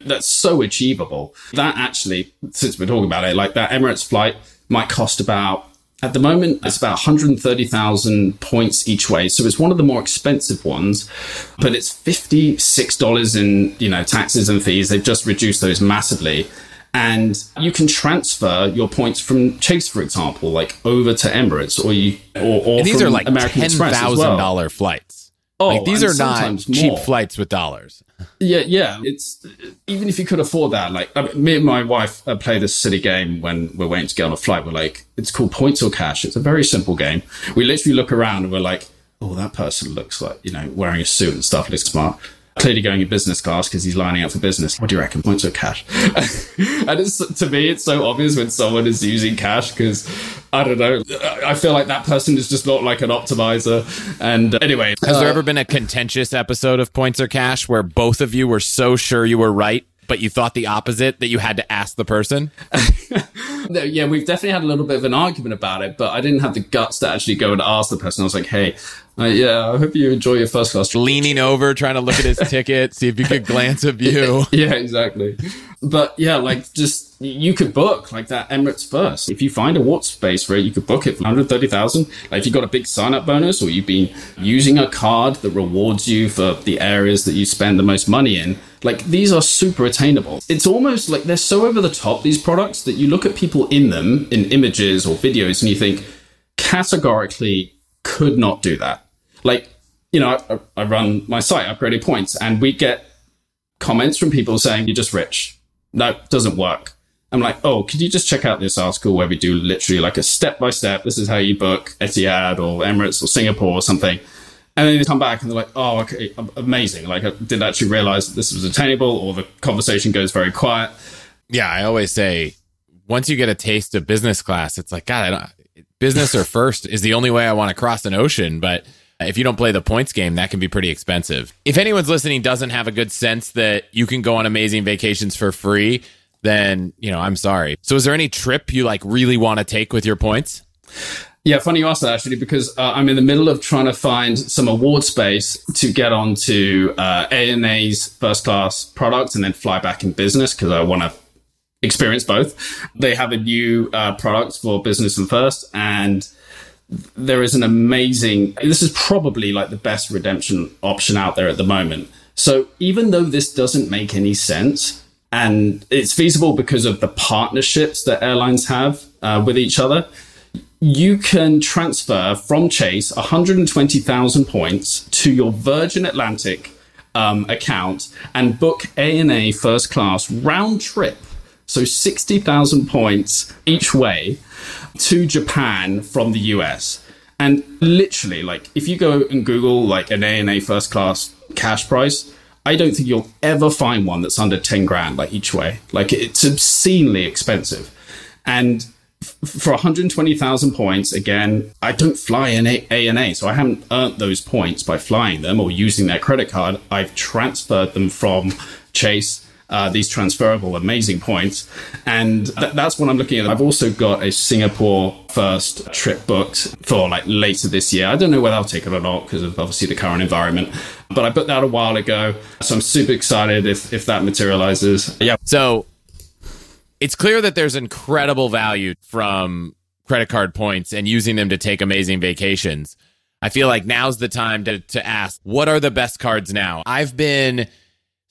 that's so achievable. That actually, since we're talking about it, like that Emirates flight might cost about at the moment it's about 130,000 points each way. So it's one of the more expensive ones, but it's $56 in, you know, taxes and fees. They've just reduced those massively. And you can transfer your points from Chase, for example, like over to Emirates or you, or, or And these are like American ten Express as thousand well. flights. Oh, like these are not cheap more. flights with dollars. Yeah, yeah. It's even if you could afford that. Like I mean, me and my wife uh, play this silly game when we're waiting to get on a flight. We're like, it's called points or cash. It's a very simple game. We literally look around and we're like, oh, that person looks like you know wearing a suit and stuff. Looks smart. Clearly going in business class because he's lining up for business. What do you reckon? Points or cash? and it's to me, it's so obvious when someone is using cash because I don't know. I feel like that person is just not like an optimizer. And uh, anyway, Has there uh, ever been a contentious episode of Points or Cash where both of you were so sure you were right, but you thought the opposite that you had to ask the person? Yeah, we've definitely had a little bit of an argument about it, but I didn't have the guts to actually go and ask the person. I was like, hey, uh, yeah, I hope you enjoy your first class. Leaning over, trying to look at his ticket, see if you could glance at view. Yeah, exactly. But yeah, like just you could book like that Emirates first. If you find award space for it, you could book it for 130,000. Like if you got a big sign up bonus or you've been using a card that rewards you for the areas that you spend the most money in, like these are super attainable. It's almost like they're so over the top, these products, that you look at people in them in images or videos and you think categorically could not do that. Like, you know, I, I run my site, Upgraded Points, and we get comments from people saying you're just rich. No, doesn't work. I'm like, oh, could you just check out this article where we do literally like a step by step? This is how you book Etihad or Emirates or Singapore or something. And then they come back and they're like, oh, okay, amazing. Like, I didn't actually realize that this was attainable, or the conversation goes very quiet. Yeah, I always say once you get a taste of business class, it's like, God, I don't, business or first is the only way I want to cross an ocean. But if you don't play the points game, that can be pretty expensive. If anyone's listening doesn't have a good sense that you can go on amazing vacations for free, then, you know, I'm sorry. So is there any trip you like really want to take with your points? Yeah, funny you asked that actually, because uh, I'm in the middle of trying to find some award space to get onto uh, ANA's first class product and then fly back in business because I want to experience both. They have a new uh, product for business and first, and there is an amazing. This is probably like the best redemption option out there at the moment. So even though this doesn't make any sense, and it's feasible because of the partnerships that airlines have uh, with each other, you can transfer from Chase 120,000 points to your Virgin Atlantic um, account and book ANA first class round trip. So 60,000 points each way to Japan from the US. And literally, like, if you go and Google like an ANA first class cash price, I don't think you'll ever find one that's under 10 grand, like each way. Like, it's obscenely expensive. And for 120,000 points, again, I don't fly an ANA, so I haven't earned those points by flying them or using their credit card. I've transferred them from Chase. Uh, these transferable amazing points. And th- that's what I'm looking at. I've also got a Singapore first trip booked for like later this year. I don't know whether I'll take it or not because of obviously the current environment, but I booked that a while ago. So I'm super excited if, if that materializes. Yeah. So it's clear that there's incredible value from credit card points and using them to take amazing vacations. I feel like now's the time to, to ask, what are the best cards now? I've been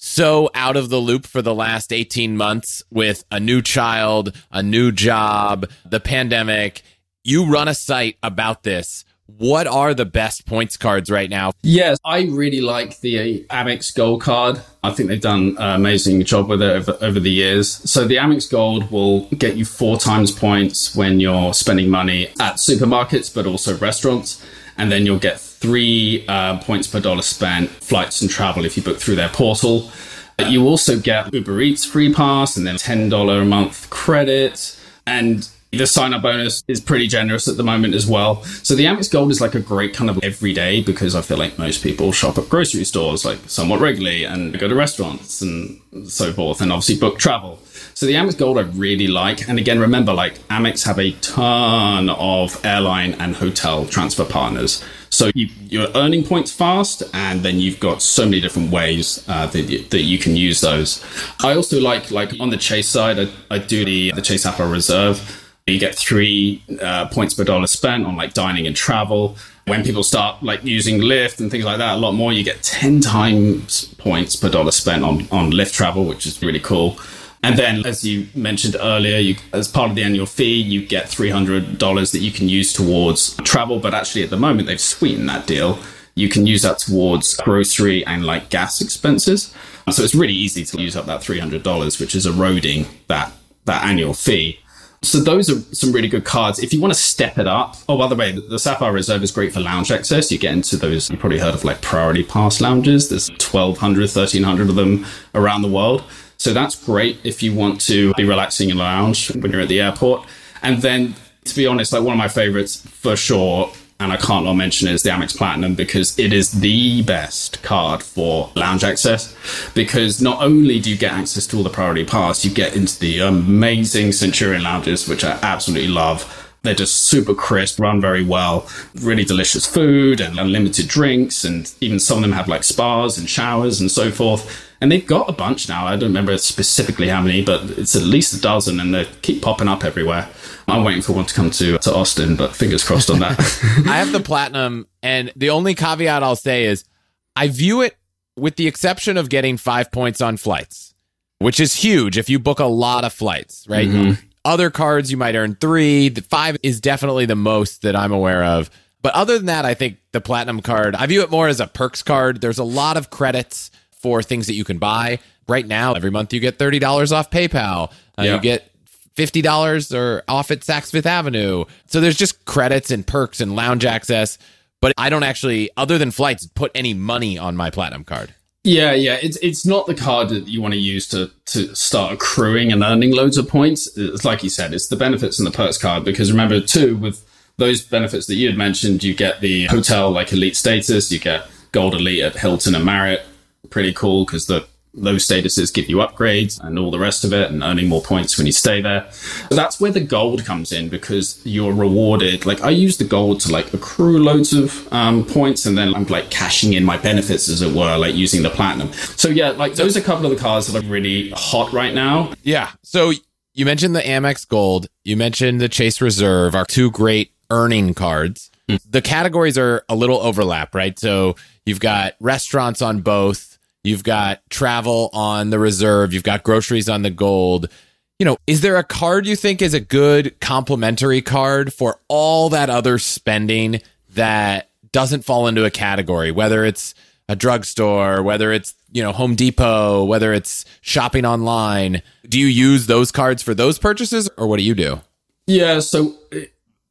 so out of the loop for the last 18 months with a new child, a new job, the pandemic. You run a site about this. What are the best points cards right now? Yes, I really like the Amex Gold card. I think they've done an amazing job with it over, over the years. So the Amex Gold will get you four times points when you're spending money at supermarkets, but also restaurants. And then you'll get three uh, points per dollar spent flights and travel if you book through their portal. You also get Uber Eats free pass and then $10 a month credit. And the sign up bonus is pretty generous at the moment as well. So the Amex Gold is like a great kind of everyday because I feel like most people shop at grocery stores like somewhat regularly and go to restaurants and so forth and obviously book travel. So the Amex Gold I really like. And again, remember like Amex have a ton of airline and hotel transfer partners. So you, are earning points fast, and then you've got so many different ways uh, that, you, that you can use those. I also like like on the Chase side, I, I do the the Chase Sapphire Reserve. You get three uh, points per dollar spent on like dining and travel. When people start like using Lyft and things like that, a lot more, you get 10 times points per dollar spent on, on Lyft travel, which is really cool. And then, as you mentioned earlier, you, as part of the annual fee, you get $300 that you can use towards travel. But actually, at the moment, they've sweetened that deal. You can use that towards grocery and like gas expenses. So it's really easy to use up that $300, which is eroding that, that annual fee. So those are some really good cards. If you want to step it up, oh, by the way, the Sapphire Reserve is great for lounge access. You get into those, you probably heard of like priority pass lounges. There's 1,200, 1,300 of them around the world. So that's great if you want to be relaxing in a lounge when you're at the airport. And then, to be honest, like one of my favorites for sure and I can't not mention it, is the Amex Platinum because it is the best card for lounge access. Because not only do you get access to all the priority pass, you get into the amazing Centurion lounges, which I absolutely love. They're just super crisp, run very well, really delicious food and unlimited drinks, and even some of them have like spas and showers and so forth. And they've got a bunch now. I don't remember specifically how many, but it's at least a dozen and they keep popping up everywhere. I'm waiting for one to come to, to Austin, but fingers crossed on that. I have the platinum, and the only caveat I'll say is I view it with the exception of getting five points on flights, which is huge if you book a lot of flights, right? Mm-hmm. Other cards, you might earn three. The five is definitely the most that I'm aware of. But other than that, I think the platinum card, I view it more as a perks card. There's a lot of credits for things that you can buy. Right now, every month you get $30 off PayPal. Uh, You get $50 or off at Saks Fifth Avenue. So there's just credits and perks and lounge access. But I don't actually, other than flights, put any money on my platinum card. Yeah, yeah. It's it's not the card that you want to use to to start accruing and earning loads of points. It's like you said, it's the benefits and the perks card. Because remember, too, with those benefits that you had mentioned, you get the hotel like elite status, you get gold elite at Hilton and Marriott, pretty cool because the those statuses give you upgrades and all the rest of it and earning more points when you stay there. So that's where the gold comes in because you're rewarded. Like I use the gold to like accrue loads of um, points and then I'm like cashing in my benefits as it were, like using the platinum. So yeah, like those are a couple of the cards that are really hot right now. Yeah. So you mentioned the Amex Gold, you mentioned the Chase Reserve, our two great earning cards. Mm. The categories are a little overlap, right? So you've got restaurants on both You've got travel on the reserve. You've got groceries on the gold. You know, is there a card you think is a good complementary card for all that other spending that doesn't fall into a category, whether it's a drugstore, whether it's, you know, Home Depot, whether it's shopping online. Do you use those cards for those purchases or what do you do? Yeah, so uh,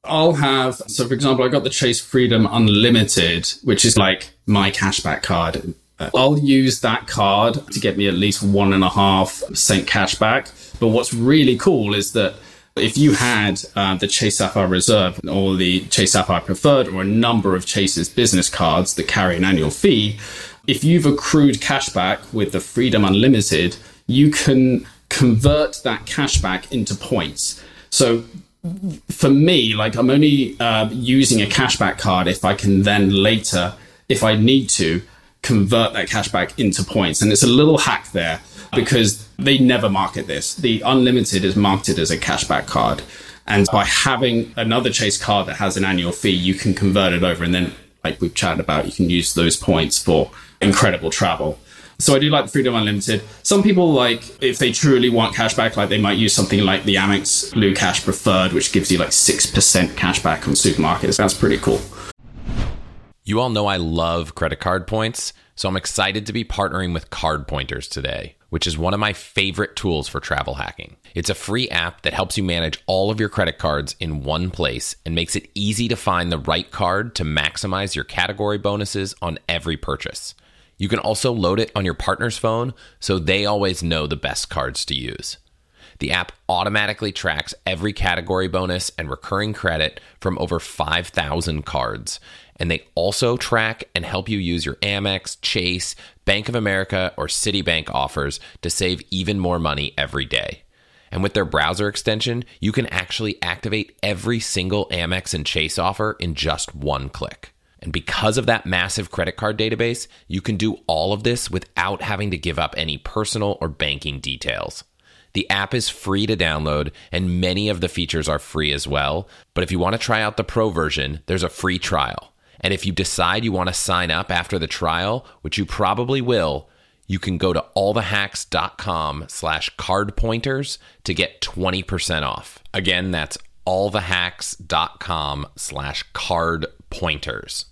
I'll have, so for example, I got the Chase Freedom Unlimited, which is like my cashback card. I'll use that card to get me at least one and a half cent cash back. But what's really cool is that if you had uh, the Chase Sapphire Reserve or the Chase Sapphire Preferred or a number of Chase's business cards that carry an annual fee, if you've accrued cashback with the Freedom Unlimited, you can convert that cashback into points. So for me, like I'm only uh, using a cashback card if I can then later, if I need to, convert that cashback into points. And it's a little hack there because they never market this. The unlimited is marketed as a cashback card. And by having another Chase card that has an annual fee, you can convert it over. And then, like we've chatted about, you can use those points for incredible travel. So I do like the Freedom Unlimited. Some people like if they truly want cashback, like they might use something like the Amex Blue Cash Preferred, which gives you like six percent cashback on supermarkets. That's pretty cool. You all know I love credit card points, so I'm excited to be partnering with Card Pointers today, which is one of my favorite tools for travel hacking. It's a free app that helps you manage all of your credit cards in one place and makes it easy to find the right card to maximize your category bonuses on every purchase. You can also load it on your partner's phone so they always know the best cards to use. The app automatically tracks every category bonus and recurring credit from over 5,000 cards. And they also track and help you use your Amex, Chase, Bank of America, or Citibank offers to save even more money every day. And with their browser extension, you can actually activate every single Amex and Chase offer in just one click. And because of that massive credit card database, you can do all of this without having to give up any personal or banking details. The app is free to download, and many of the features are free as well. But if you want to try out the pro version, there's a free trial. And if you decide you want to sign up after the trial, which you probably will, you can go to allthehacks.com slash card pointers to get 20% off. Again, that's allthehacks.com slash card pointers.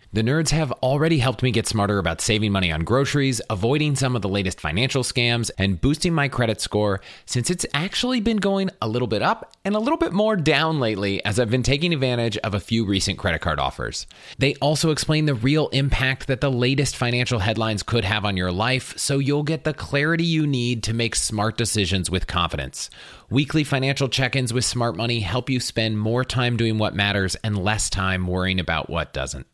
The nerds have already helped me get smarter about saving money on groceries, avoiding some of the latest financial scams, and boosting my credit score since it's actually been going a little bit up and a little bit more down lately as I've been taking advantage of a few recent credit card offers. They also explain the real impact that the latest financial headlines could have on your life so you'll get the clarity you need to make smart decisions with confidence. Weekly financial check ins with Smart Money help you spend more time doing what matters and less time worrying about what doesn't.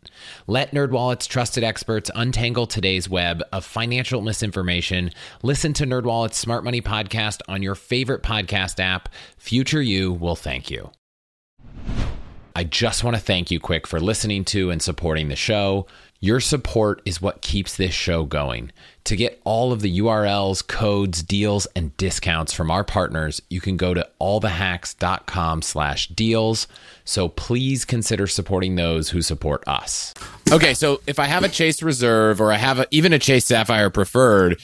Let NerdWallet's trusted experts untangle today's web of financial misinformation. Listen to NerdWallet's Smart Money podcast on your favorite podcast app. Future you will thank you. I just want to thank you quick for listening to and supporting the show. Your support is what keeps this show going. To get all of the URLs, codes, deals, and discounts from our partners, you can go to allthehacks.com slash deals. So please consider supporting those who support us. Okay, so if I have a Chase Reserve or I have a, even a Chase Sapphire Preferred,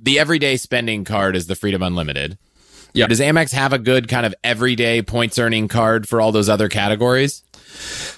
the everyday spending card is the Freedom Unlimited. Yeah. Does Amex have a good kind of everyday points earning card for all those other categories?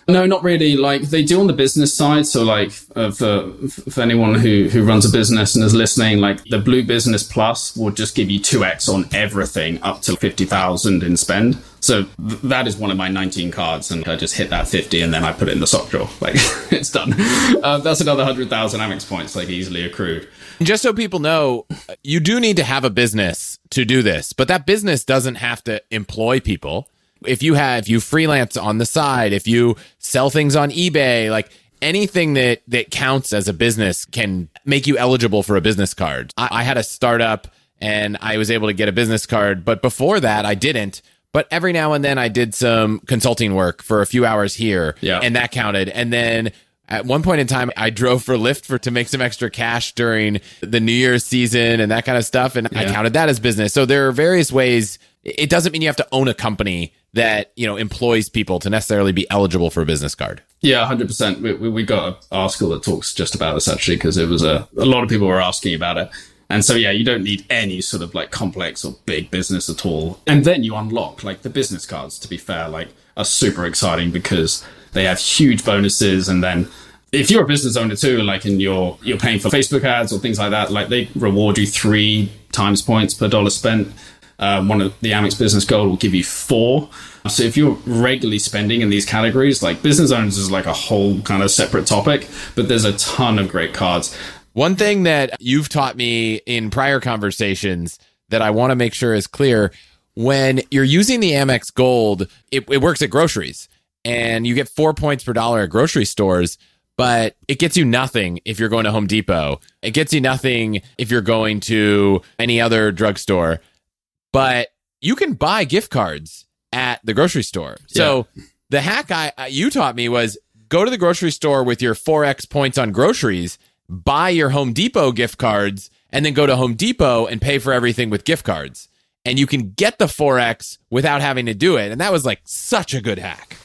No, not really. Like they do on the business side. So, like uh, for for anyone who who runs a business and is listening, like the Blue Business Plus will just give you two x on everything up to fifty thousand in spend. So th- that is one of my 19 cards, and I just hit that 50, and then I put it in the sock drawer. Like it's done. Uh, that's another 100,000 Amex points, like easily accrued. Just so people know, you do need to have a business to do this, but that business doesn't have to employ people. If you have, if you freelance on the side, if you sell things on eBay, like anything that that counts as a business can make you eligible for a business card. I, I had a startup and I was able to get a business card, but before that, I didn't. But every now and then, I did some consulting work for a few hours here, Yeah. and that counted. And then at one point in time, I drove for Lyft for to make some extra cash during the New Year's season and that kind of stuff, and I counted that as business. So there are various ways it doesn't mean you have to own a company that you know employs people to necessarily be eligible for a business card. Yeah, hundred percent. We, we got an article that talks just about this actually because it was a a lot of people were asking about it. And so, yeah, you don't need any sort of like complex or big business at all. And then you unlock like the business cards, to be fair, like are super exciting because they have huge bonuses. And then if you're a business owner too, like and you're, you're paying for Facebook ads or things like that, like they reward you three times points per dollar spent. Uh, one of the Amex Business Gold will give you four. So if you're regularly spending in these categories, like business owners is like a whole kind of separate topic, but there's a ton of great cards. One thing that you've taught me in prior conversations that I want to make sure is clear when you're using the Amex Gold, it, it, works at groceries and you get four points per dollar at grocery stores, but it gets you nothing if you're going to Home Depot. It gets you nothing if you're going to any other drugstore, but you can buy gift cards at the grocery store. So yeah. the hack I, you taught me was go to the grocery store with your 4x points on groceries buy your Home Depot gift cards and then go to Home Depot and pay for everything with gift cards. And you can get the 4X without having to do it. And that was like such a good hack.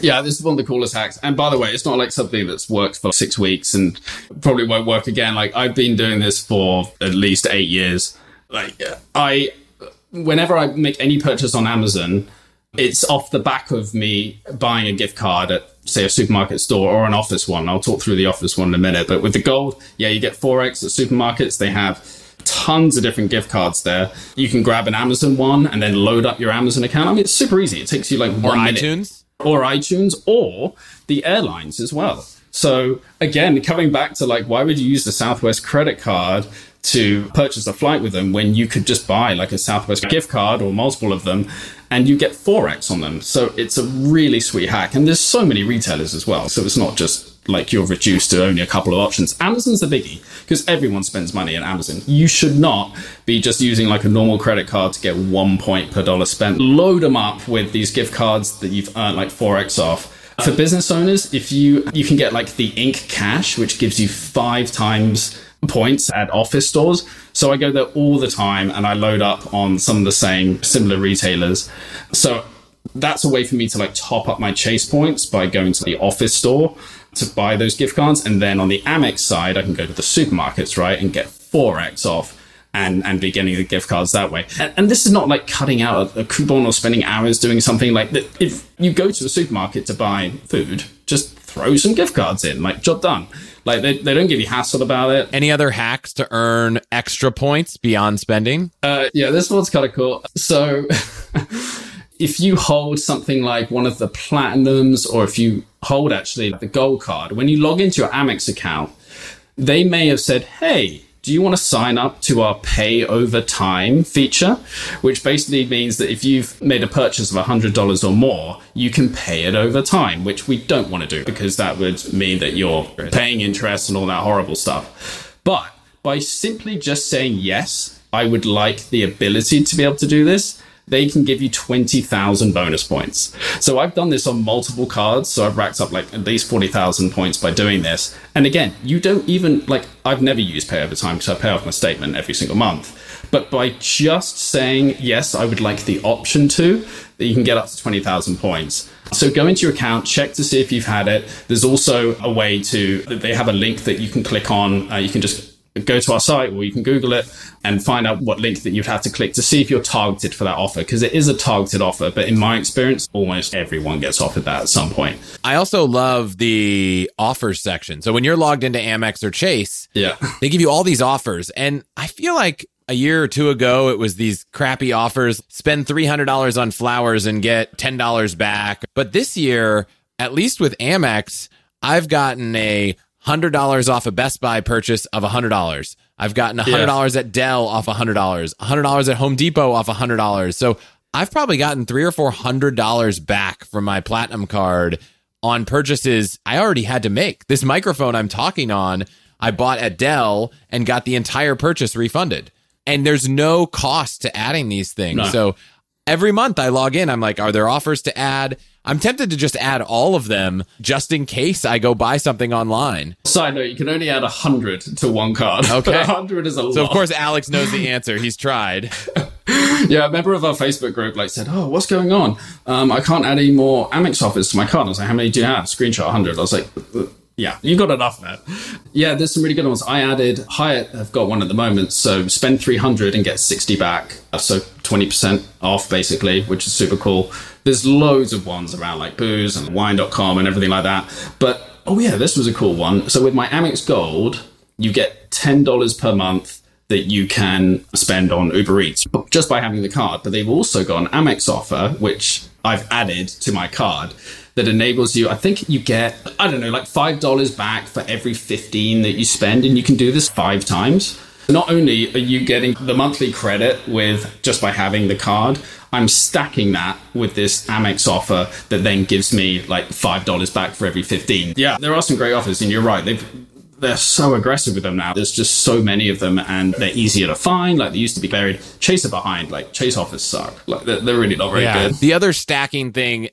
Yeah, this is one of the coolest hacks. And by the way, it's not like something that's worked for six weeks and probably won't work again. Like I've been doing this for at least eight years. Like I, whenever I make any purchase on Amazon, it's off the back of me buying a gift card at say a supermarket store or an office one. I'll talk through the office one in a minute. But with the gold, yeah, you get 4x at supermarkets. They have tons of different gift cards there. You can grab an Amazon one and then load up your Amazon account. I mean, it's super easy. It takes you like or one iTunes. Or iTunes or the airlines as well. So again, coming back to like, why would you use the Southwest credit card to purchase a flight with them when you could just buy like a Southwest gift card or multiple of them and you get 4x on them. So it's a really sweet hack. And there's so many retailers as well. So it's not just like you're reduced to only a couple of options. Amazon's the biggie because everyone spends money on Amazon. You should not be just using like a normal credit card to get one point per dollar spent. Load them up with these gift cards that you've earned like 4x off. For business owners, if you you can get like the Ink Cash, which gives you five times points at office stores. So I go there all the time and I load up on some of the same similar retailers. So that's a way for me to like top up my chase points by going to the office store to buy those gift cards. And then on the Amex side, I can go to the supermarkets, right, and get 4x off and, and be getting the gift cards that way. And, and this is not like cutting out a, a, coupon or spending hours doing something like that. If you go to a supermarket to buy food, just throw some gift cards in, like job done. Like they, they don't give you hassle about it. Any other hacks to earn extra points beyond spending? Uh, yeah, this one's kind of cool. So if you hold something like one of the platinums, or if you hold actually the gold card, when you log into your Amex account, they may have said, "Hey, do you want to sign up to our pay over time feature? Which basically means that if you've made a purchase of $100 or more, you can pay it over time, which we don't want to do because that would mean that you're paying interest and all that horrible stuff. But by simply just saying yes, I would like the ability to be able to do this, they can give you 20,000 bonus points. So I've done this on multiple cards. So I've racked up like at least 40,000 points by doing this. And again, you don't even like, I've never used pay over time because I pay off my statement every single month. But by just saying, yes, I would like the option to, that you can get up to 20,000 points. So go into your account, check to see if you've had it. There's also a way to, they have a link that you can click on. Uh, you can just go to our site or you can Google it and find out what link that you'd have to click to see if you're targeted for that offer because it is a targeted offer. But in my experience, almost everyone gets offered that at some point. I also love the offers section. So when you're logged into Amex or Chase, yeah, they give you all these offers. And I feel like a year or two ago, it was these crappy offers spend $300 on flowers and get $10 back. But this year, at least with Amex, I've gotten a hundred dollars off a Best Buy purchase of a hundred dollars. I've gotten a hundred dollars yeah. at Dell off a hundred dollars, a hundred dollars at Home Depot off a hundred dollars. So I've probably gotten three or four hundred dollars back from my platinum card on purchases I already had to make. This microphone I'm talking on, I bought at Dell and got the entire purchase refunded. And there's no cost to adding these things. No. So every month I log in, I'm like, are there offers to add? I'm tempted to just add all of them just in case I go buy something online. Side note, you can only add 100 to one card. Okay. 100 is a lot. So, of course, Alex knows the answer. He's tried. yeah, a member of our Facebook group like said, "Oh, what's going on? Um, I can't add any more Amex offers to my card." I was like, "How many do you have?" Screenshot 100. I was like, "Yeah, you got enough, man." Yeah, there's some really good ones. I added Hyatt. have got one at the moment. So spend 300 and get 60 back. So 20% off basically, which is super cool. There's loads of ones around like booze and wine.com and everything like that. But oh yeah, this was a cool one. So with my Amex Gold, you get $10 per month that you can spend on Uber Eats just by having the card. But they've also got an Amex offer, which I've added to my card that enables you, I think you get, I don't know, like $5 back for every 15 that you spend. And you can do this five times. Not only are you getting the monthly credit with just by having the card, I'm stacking that with this Amex offer that then gives me like $5 back for every 15. Yeah, there are some great offers. And you're right. They've, they're so aggressive with them now. There's just so many of them, and they're easier to find. Like they used to be buried. Chaser behind, like chase offers suck. Like they're, they're really not very yeah. good. The other stacking thing,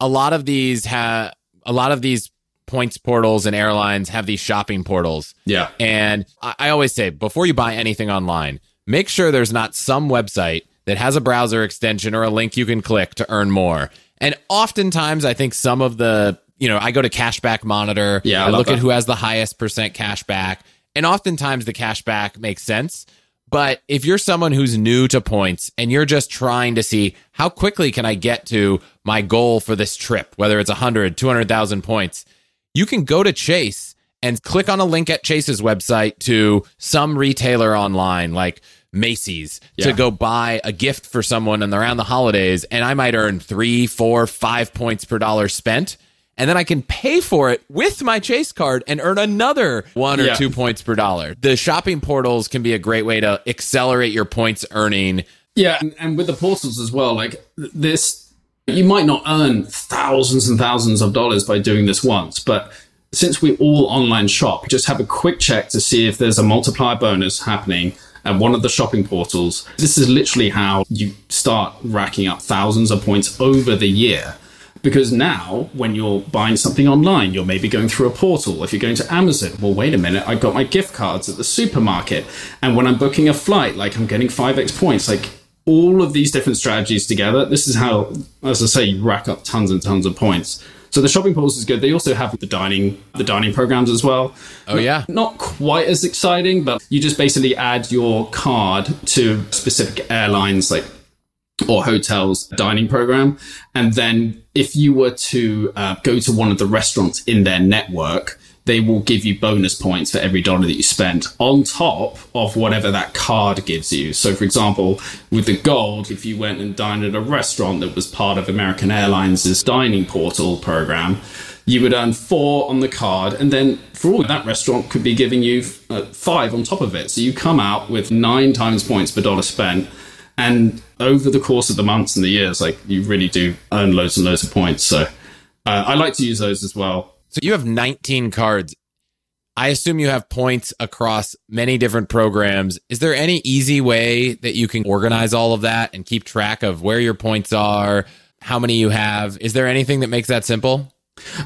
a lot of these have a lot of these points portals and airlines have these shopping portals. Yeah, and I, I always say before you buy anything online, make sure there's not some website that has a browser extension or a link you can click to earn more. And oftentimes, I think some of the you know, I go to Cashback Monitor. Yeah, I, I look that. at who has the highest percent cashback, and oftentimes the cashback makes sense. But if you're someone who's new to points and you're just trying to see how quickly can I get to my goal for this trip, whether it's 100, 200,000 points, you can go to Chase and click on a link at Chase's website to some retailer online like Macy's yeah. to go buy a gift for someone and around the holidays. And I might earn three, four, five points per dollar spent and then I can pay for it with my Chase card and earn another one or yeah. two points per dollar. The shopping portals can be a great way to accelerate your points earning. Yeah, and, and with the portals as well, like this, you might not earn thousands and thousands of dollars by doing this once, but since we all online shop, just have a quick check to see if there's a multiplier bonus happening at one of the shopping portals. This is literally how you start racking up thousands of points over the year. Because now, when you're buying something online, you're maybe going through a portal. If you're going to Amazon, well, wait a minute, I've got my gift cards at the supermarket. And when I'm booking a flight, like I'm getting 5x points, like all of these different strategies together, this is how, as I say, you rack up tons and tons of points. So the shopping portals is good. They also have the dining, the dining programs as well. Oh yeah, not quite as exciting, but you just basically add your card to specific airlines like or hotels dining program. And then if you were to uh, go to one of the restaurants in their network, they will give you bonus points for every dollar that you spend on top of whatever that card gives you. So, for example, with the gold, if you went and dined at a restaurant that was part of American Airlines' dining portal program, you would earn four on the card, and then for all that restaurant could be giving you uh, five on top of it. So you come out with nine times points per dollar spent and over the course of the months and the years, like you really do earn loads and loads of points. So uh, I like to use those as well. So you have 19 cards. I assume you have points across many different programs. Is there any easy way that you can organize all of that and keep track of where your points are, how many you have? Is there anything that makes that simple?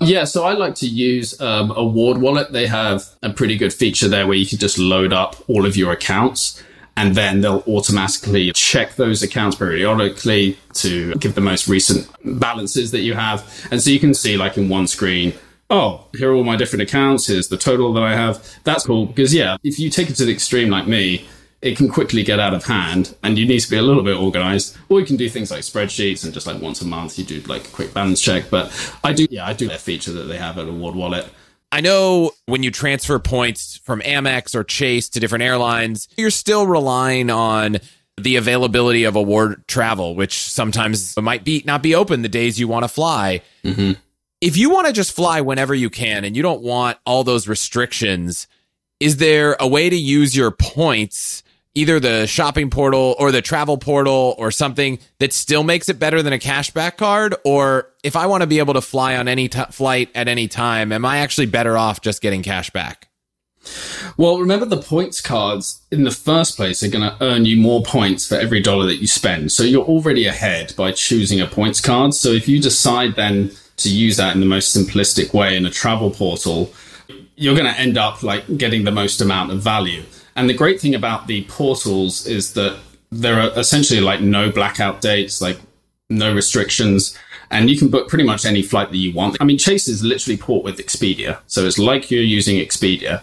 Yeah, so I like to use um, Award Wallet. They have a pretty good feature there where you can just load up all of your accounts and then they'll automatically check those accounts periodically to give the most recent balances that you have. And so you can see like in one screen, oh, here are all my different accounts. Here's the total that I have. That's cool because yeah, if you take it to the extreme like me, it can quickly get out of hand and you need to be a little bit organized. Or you can do things like spreadsheets and just like once a month you do like a quick balance check. But I do, yeah, I do that feature that they have at Award Wallet. I know when you transfer points from Amex or Chase to different airlines, you're still relying on the availability of award travel, which sometimes might be not be open the days you want to fly. Mm-hmm. If you want to just fly whenever you can and you don't want all those restrictions, is there a way to use your points either the shopping portal or the travel portal or something that still makes it better than a cashback card? Or if I want to be able to fly on any t- flight at any time, am I actually better off just getting cash back? Well, remember the points cards in the first place are going to earn you more points for every dollar that you spend. So you're already ahead by choosing a points card. So if you decide then to use that in the most simplistic way in a travel portal, you're going to end up like getting the most amount of value. And the great thing about the portals is that there are essentially like no blackout dates, like no restrictions, and you can book pretty much any flight that you want. I mean, Chase is literally port with Expedia, so it's like you're using Expedia.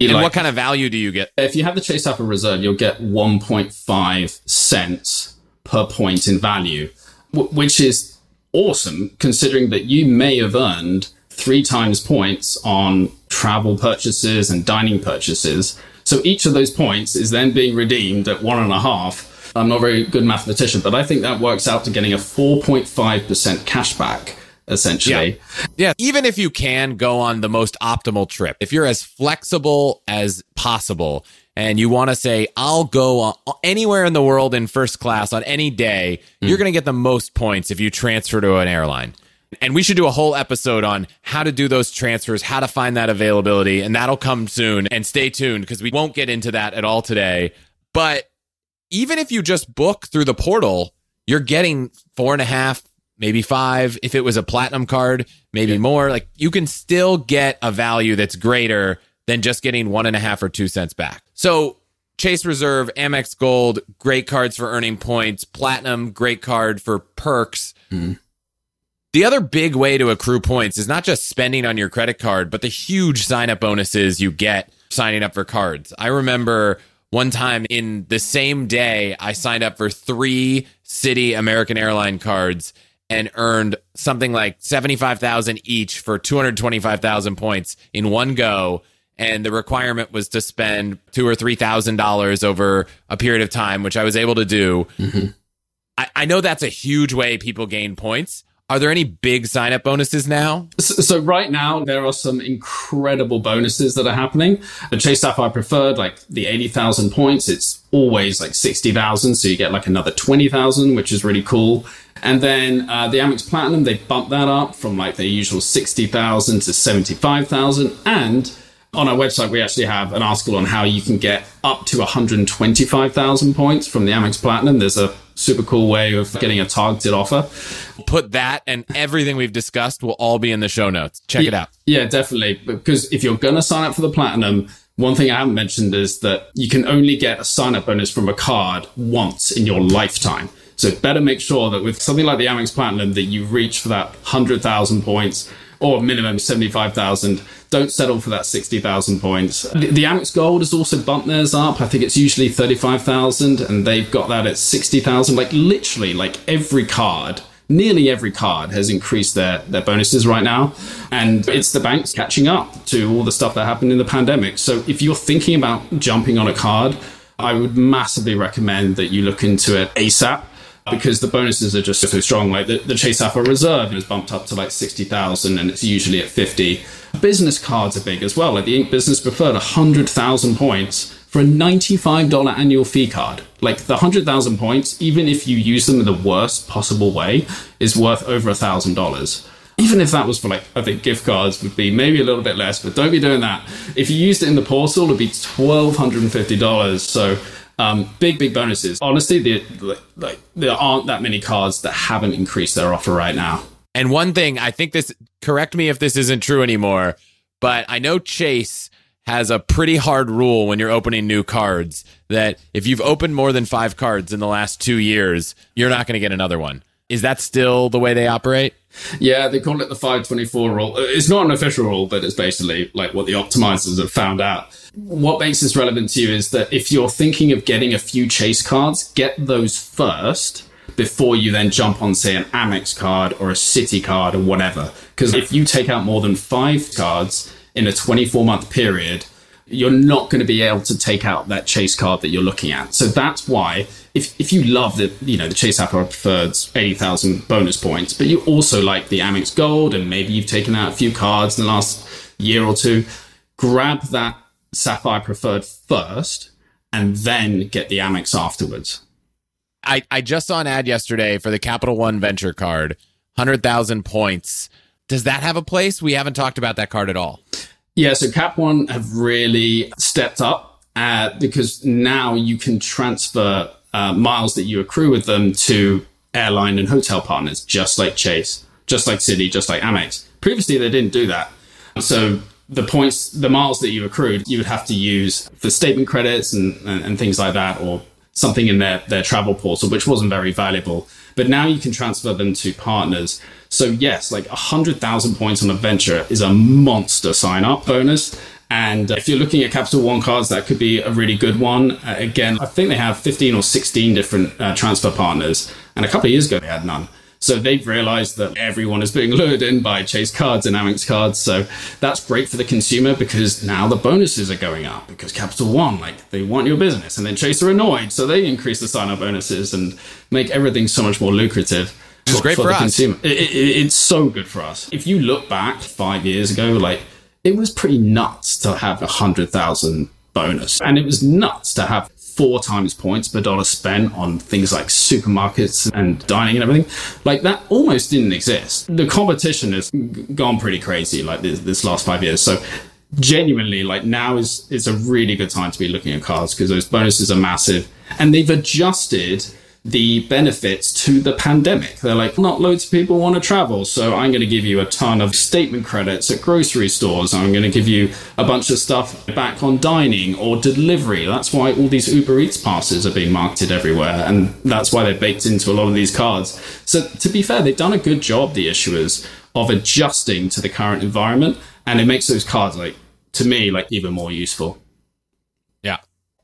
And Like- what kind of value do you get? if you have the Chase Sapphire Reserve, you'll get 1.5 cents per point in value, which is awesome considering that you may have earned three times points on travel purchases and dining purchases. So each of those points is then being redeemed at one and a half. I'm not a very good mathematician, but I think that works out to getting a 4.5% cashback, essentially. Yeah, even if you can go on the most optimal trip, if you're as flexible as possible and you want to say, I'll go anywhere in the world in first class on any day, hmm. you're going to get the most points if you transfer to an airline. And we should do a whole episode on how to do those transfers, how to find that availability, and that'll come soon. And stay tuned because we won't get into that at all today. But even if you just book through the portal, you're getting four and a half, maybe five. If it was a platinum card, maybe more. Like you can still get a value that's greater than just getting one and a half or two cents back. So Chase Reserve, Amex Gold, great cards for earning points. Platinum, great card for perks. Hmm. The other big way to accrue points is not just spending on your credit card, but the huge sign up bonuses you get signing up for cards. I remember one time in the same day, I signed up for three Citi American Airline cards and earned something like 75,000 each for 225,000 points in one go. And the requirement was to spend two or three thousand dollars over a period of time, which I was able to do. I, I know that's a huge way people gain points. Are there any big sign up bonuses now? So, so right now there are some incredible bonuses that are happening. The Chase Sapphire Preferred, like the 80,000 points, it's always like 60,000. So you get like another 20,000, which is really cool. And then uh, the Amex Platinum, they bumped that up from like their usual 60,000 to 75,000. And on our website, we actually have an article on how you can get up to 125,000 points from the Amex Platinum. There's a super cool way of getting a targeted offer. Put that and everything we've discussed will all be in the show notes. Check it out. Yeah, definitely. Because if you're going to sign up for the platinum, one thing I haven't mentioned is that you can only get a sign up bonus from a card once in your lifetime. So better make sure that with something like the Amex Platinum that you reach for that 100,000 points or minimum 75,000. Don't settle for that 60,000 points. The, the Amex Gold has also bumped theirs up. I think it's usually 35,000 and they've got that at 60,000. Like literally like every card nearly every card has increased their, their bonuses right now. And it's the banks catching up to all the stuff that happened in the pandemic. So if you're thinking about jumping on a card, I would massively recommend that you look into it ASAP Um, because the bonuses are just so strong. Like the, the Chase Sapphire Reserve is bumped up to like 60,000 and it's usually at 50. Business cards are big as well. Like the Ink Business Preferred, 100,000 points for a $95 annual fee card. Like the 100,000 points, even if you use them in the worst possible way, is worth over a $1,000. Even if that was for like, I think gift cards would be maybe a little bit less, but don't be doing that. If you used it in the portal, it'd be $1,250. So, um, big, big bonuses. Honestly, the, like, like, there aren't that many cards that haven't increased their offer right now. And one thing, I think this, correct me if this isn't true anymore, but I know Chase has a pretty hard rule when you're opening new cards that if you've opened more than five cards in the last two years, you're not going to get another one. Is that still the way they operate? Yeah, they call it the 524 rule. Uh, It's not an official rule, but it's basically like what the optimizers have found out. What makes this relevant to you is that if you're thinking of getting a few chase cards, get those first before you then jump on, say, an Amex card or a Citi card or whatever. Because if you take out more than five cards in a 24 month period, you're not going to be able to take out that chase card that you're looking at. So that's why if, if you love the you know the Chase Sapphire Preferred 80,000 bonus points, but you also like the Amex Gold and maybe you've taken out a few cards in the last year or two, grab that Sapphire Preferred first and then get the Amex afterwards. I, I just saw an ad yesterday for the Capital One Venture card, 100,000 points. Does that have a place? We haven't talked about that card at all. Yeah, so Cap One have really stepped up uh, because now you can transfer uh, miles that you accrue with them to airline and hotel partners, just like Chase, just like Citi, just like Amex. Previously, they didn't do that. So the points, the miles that you accrued, you would have to use for statement credits and, and, and things like that, or something in their, their travel portal, which wasn't very valuable. But now you can transfer them to partners. So yes, like 100,000 points on a venture is a monster sign up bonus. And if you're looking at Capital One cards, that could be a really good one. Uh, again, I think they have 15 or 16 different uh, transfer partners. And a couple of years ago, they had none. So they've realized that everyone is being lured in by Chase cards and Amex cards. So that's great for the consumer because now the bonuses are going up because Capital One, like they want your business. And then Chase are annoyed. So they increase the sign up bonuses and make everything so much more lucrative. It's great for, for the us. consumer. It, it, it's so good for us. If you look back five years ago, like it was pretty nuts to have a hundred thousand bonus, and it was nuts to have four times points per dollar spent on things like supermarkets and dining and everything. Like that almost didn't exist. The competition has gone pretty crazy like this, this last five years. So genuinely, like now is is a really good time to be looking at cards because those bonuses are massive, and they've adjusted the benefits to the pandemic. They're like, not loads of people want to travel, so I'm going to give you a ton of statement credits at grocery stores. I'm going to give you a bunch of stuff back on dining or delivery. That's why all these Uber Eats passes are being marketed everywhere, and that's why they're baked into a lot of these cards. So, to be fair, they've done a good job, the issuers, of adjusting to the current environment, and it makes those cards like to me like even more useful.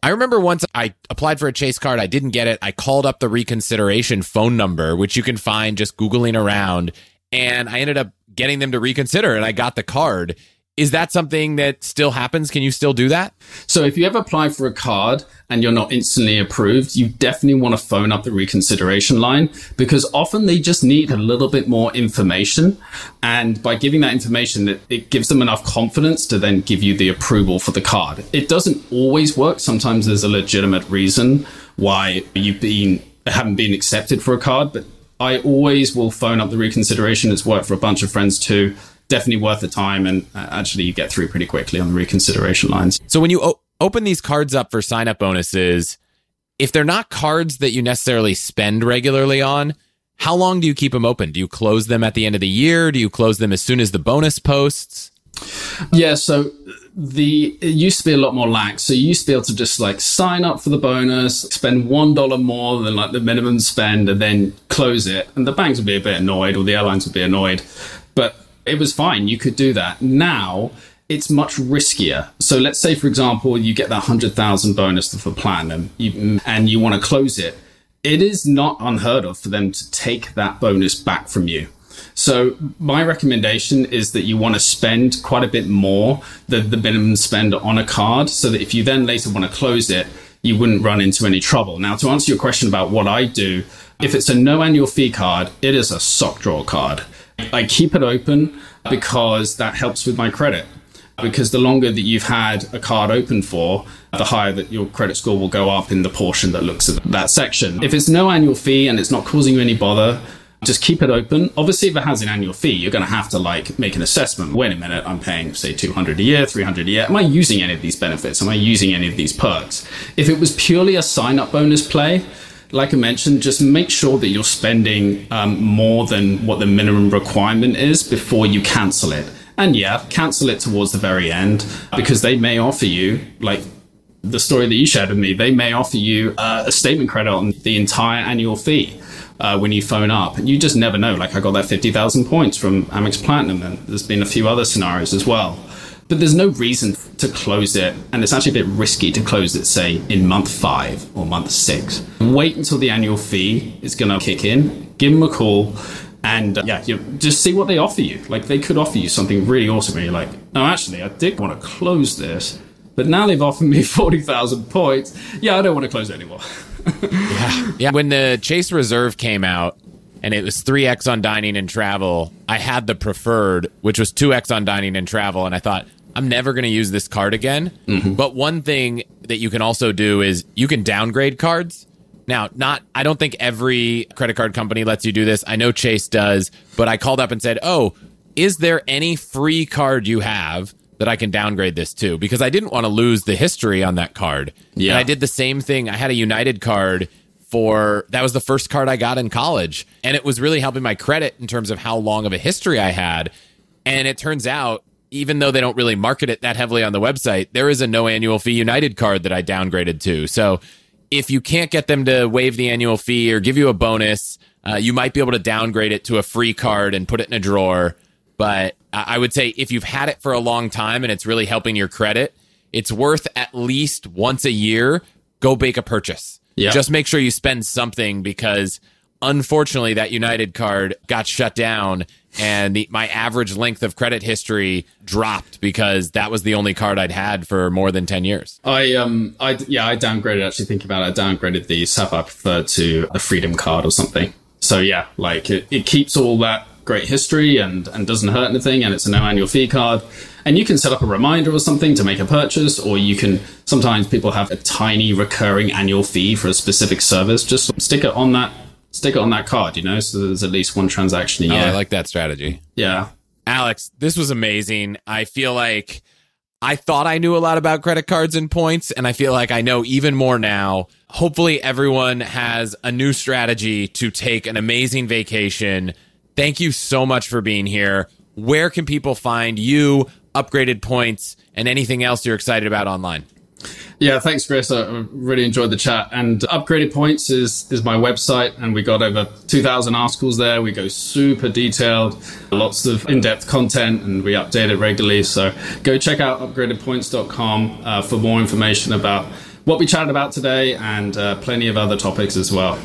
I remember once I applied for a Chase card, I didn't get it. I called up the reconsideration phone number, which you can find just Googling around, and I ended up getting them to reconsider and I got the card. Is that something that still happens? Can you still do that? So if you ever apply for a card and you're not instantly approved, you definitely want to phone up the reconsideration line because often they just need a little bit more information. And by giving that information, it, it gives them enough confidence to then give you the approval for the card. It doesn't always work. Sometimes there's a legitimate reason why you've been haven't been accepted for a card, but I always will phone up the reconsideration. It's worked for a bunch of friends too definitely worth the time. And uh, actually, you get through pretty quickly on the reconsideration lines. So when you o- open these cards up for sign up bonuses, if they're not cards that you necessarily spend regularly on, how long do you keep them open? Do you close them at the end of the year? Do you close them as soon as the bonus posts? Yeah, so the it used to be a lot more lax. So you used to be able to just like sign up for the bonus, spend one dollar more than like the minimum spend, and then close it. And the banks would be a bit annoyed, or the airlines would be annoyed. But it was fine. You could do that. Now it's much riskier. So let's say, for example, you get that 100,000 bonus for platinum you, and you want to close it. It is not unheard of for them to take that bonus back from you. So my recommendation is that you want to spend quite a bit more than the minimum spend on a card so that if you then later want to close it, you wouldn't run into any trouble. Now, to answer your question about what I do, if it's a no annual fee card, it is a sock drawer card. I keep it open because that helps with my credit. Because the longer that you've had a card open for, the higher that your credit score will go up in the portion that looks at that section. If it's no annual fee and it's not causing you any bother, just keep it open. Obviously, if it has an annual fee, you're going to have to like make an assessment. Wait a minute, I'm paying say 200 a year, 300 a year. Am I using any of these benefits? Am I using any of these perks? If it was purely a sign up bonus play, like I mentioned, just make sure that you're spending um, more than what the minimum requirement is before you cancel it. And yeah, cancel it towards the very end because they may offer you, like the story that you shared with me, they may offer you uh, a statement credit on the entire annual fee. Uh, when you phone up. And you just never know. Like I got that 50,000 points from Amex Platinum, and there's been a few other scenarios as well. But there's no reason to close it, and it's actually a bit risky to close it, say, in month five or month six. Wait until the annual fee is going to kick in, give them a call, and uh, yeah, you just see what they offer you. Like they could offer you something really awesome, and you're like, oh, actually, I did want to close this, but now they've offered me 40,000 points. Yeah, I don't want to close it anymore. yeah. Yeah. When the Chase Reserve came out, and it was 3x on dining and travel. I had the preferred, which was 2x on dining and travel, and I thought, I'm never going to use this card again. Mm-hmm. But one thing that you can also do is you can downgrade cards. Now, not I don't think every credit card company lets you do this. I know Chase does, but I called up and said, "Oh, is there any free card you have that I can downgrade this to?" Because I didn't want to lose the history on that card. Yeah. And I did the same thing. I had a United card for that was the first card I got in college, and it was really helping my credit in terms of how long of a history I had. And it turns out even though they don't really market it that heavily on the website, there is a no annual fee United card that I downgraded to. So if you can't get them to waive the annual fee or give you a bonus, uh, you might be able to downgrade it to a free card and put it in a drawer. But I would say if you've had it for a long time and it's really helping your credit, it's worth at least once a year go make a purchase. Yeah. Just make sure you spend something because unfortunately that United card got shut down and the, my average length of credit history dropped because that was the only card I'd had for more than 10 years. I um I yeah I downgraded actually thinking about it I downgraded the Sapphire Preferred to a Freedom card or something. So yeah, like it, it keeps all that great history and and doesn't hurt anything and it's a no annual fee card. And you can set up a reminder or something to make a purchase, or you can sometimes people have a tiny recurring annual fee for a specific service. Just stick it on that stick it on that card, you know, so there's at least one transaction a year. Oh, I like that strategy. yeah. Alex, this was amazing. I feel like I thought I knew a lot about credit cards and points, and I feel like I know even more now. Hopefully, everyone has a new strategy to take an amazing vacation. Thank you so much for being here. Where can people find you, upgraded points, and anything else you're excited about online? Yeah, thanks, Chris. I really enjoyed the chat. And Upgraded Points is is my website, and we got over two thousand articles there. We go super detailed, lots of in depth content, and we update it regularly. So go check out upgradedpoints.com uh, for more information about what we chatted about today and uh, plenty of other topics as well.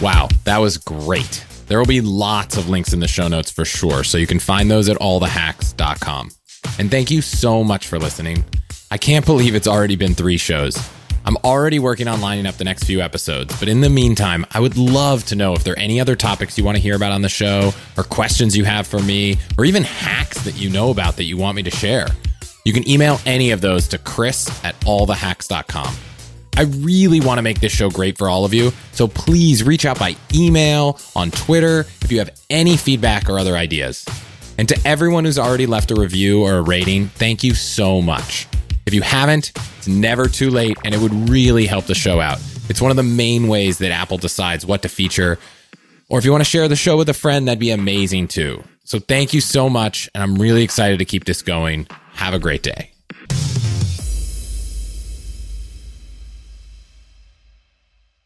Wow, that was great. There will be lots of links in the show notes for sure, so you can find those at allthehacks.com. And thank you so much for listening. I can't believe it's already been three shows. I'm already working on lining up the next few episodes, but in the meantime, I would love to know if there are any other topics you want to hear about on the show, or questions you have for me, or even hacks that you know about that you want me to share. You can email any of those to chris at allthehacks.com. I really want to make this show great for all of you, so please reach out by email, on Twitter, if you have any feedback or other ideas. And to everyone who's already left a review or a rating, thank you so much. If you haven't, it's never too late and it would really help the show out. It's one of the main ways that Apple decides what to feature. Or if you want to share the show with a friend, that'd be amazing too. So thank you so much. And I'm really excited to keep this going. Have a great day.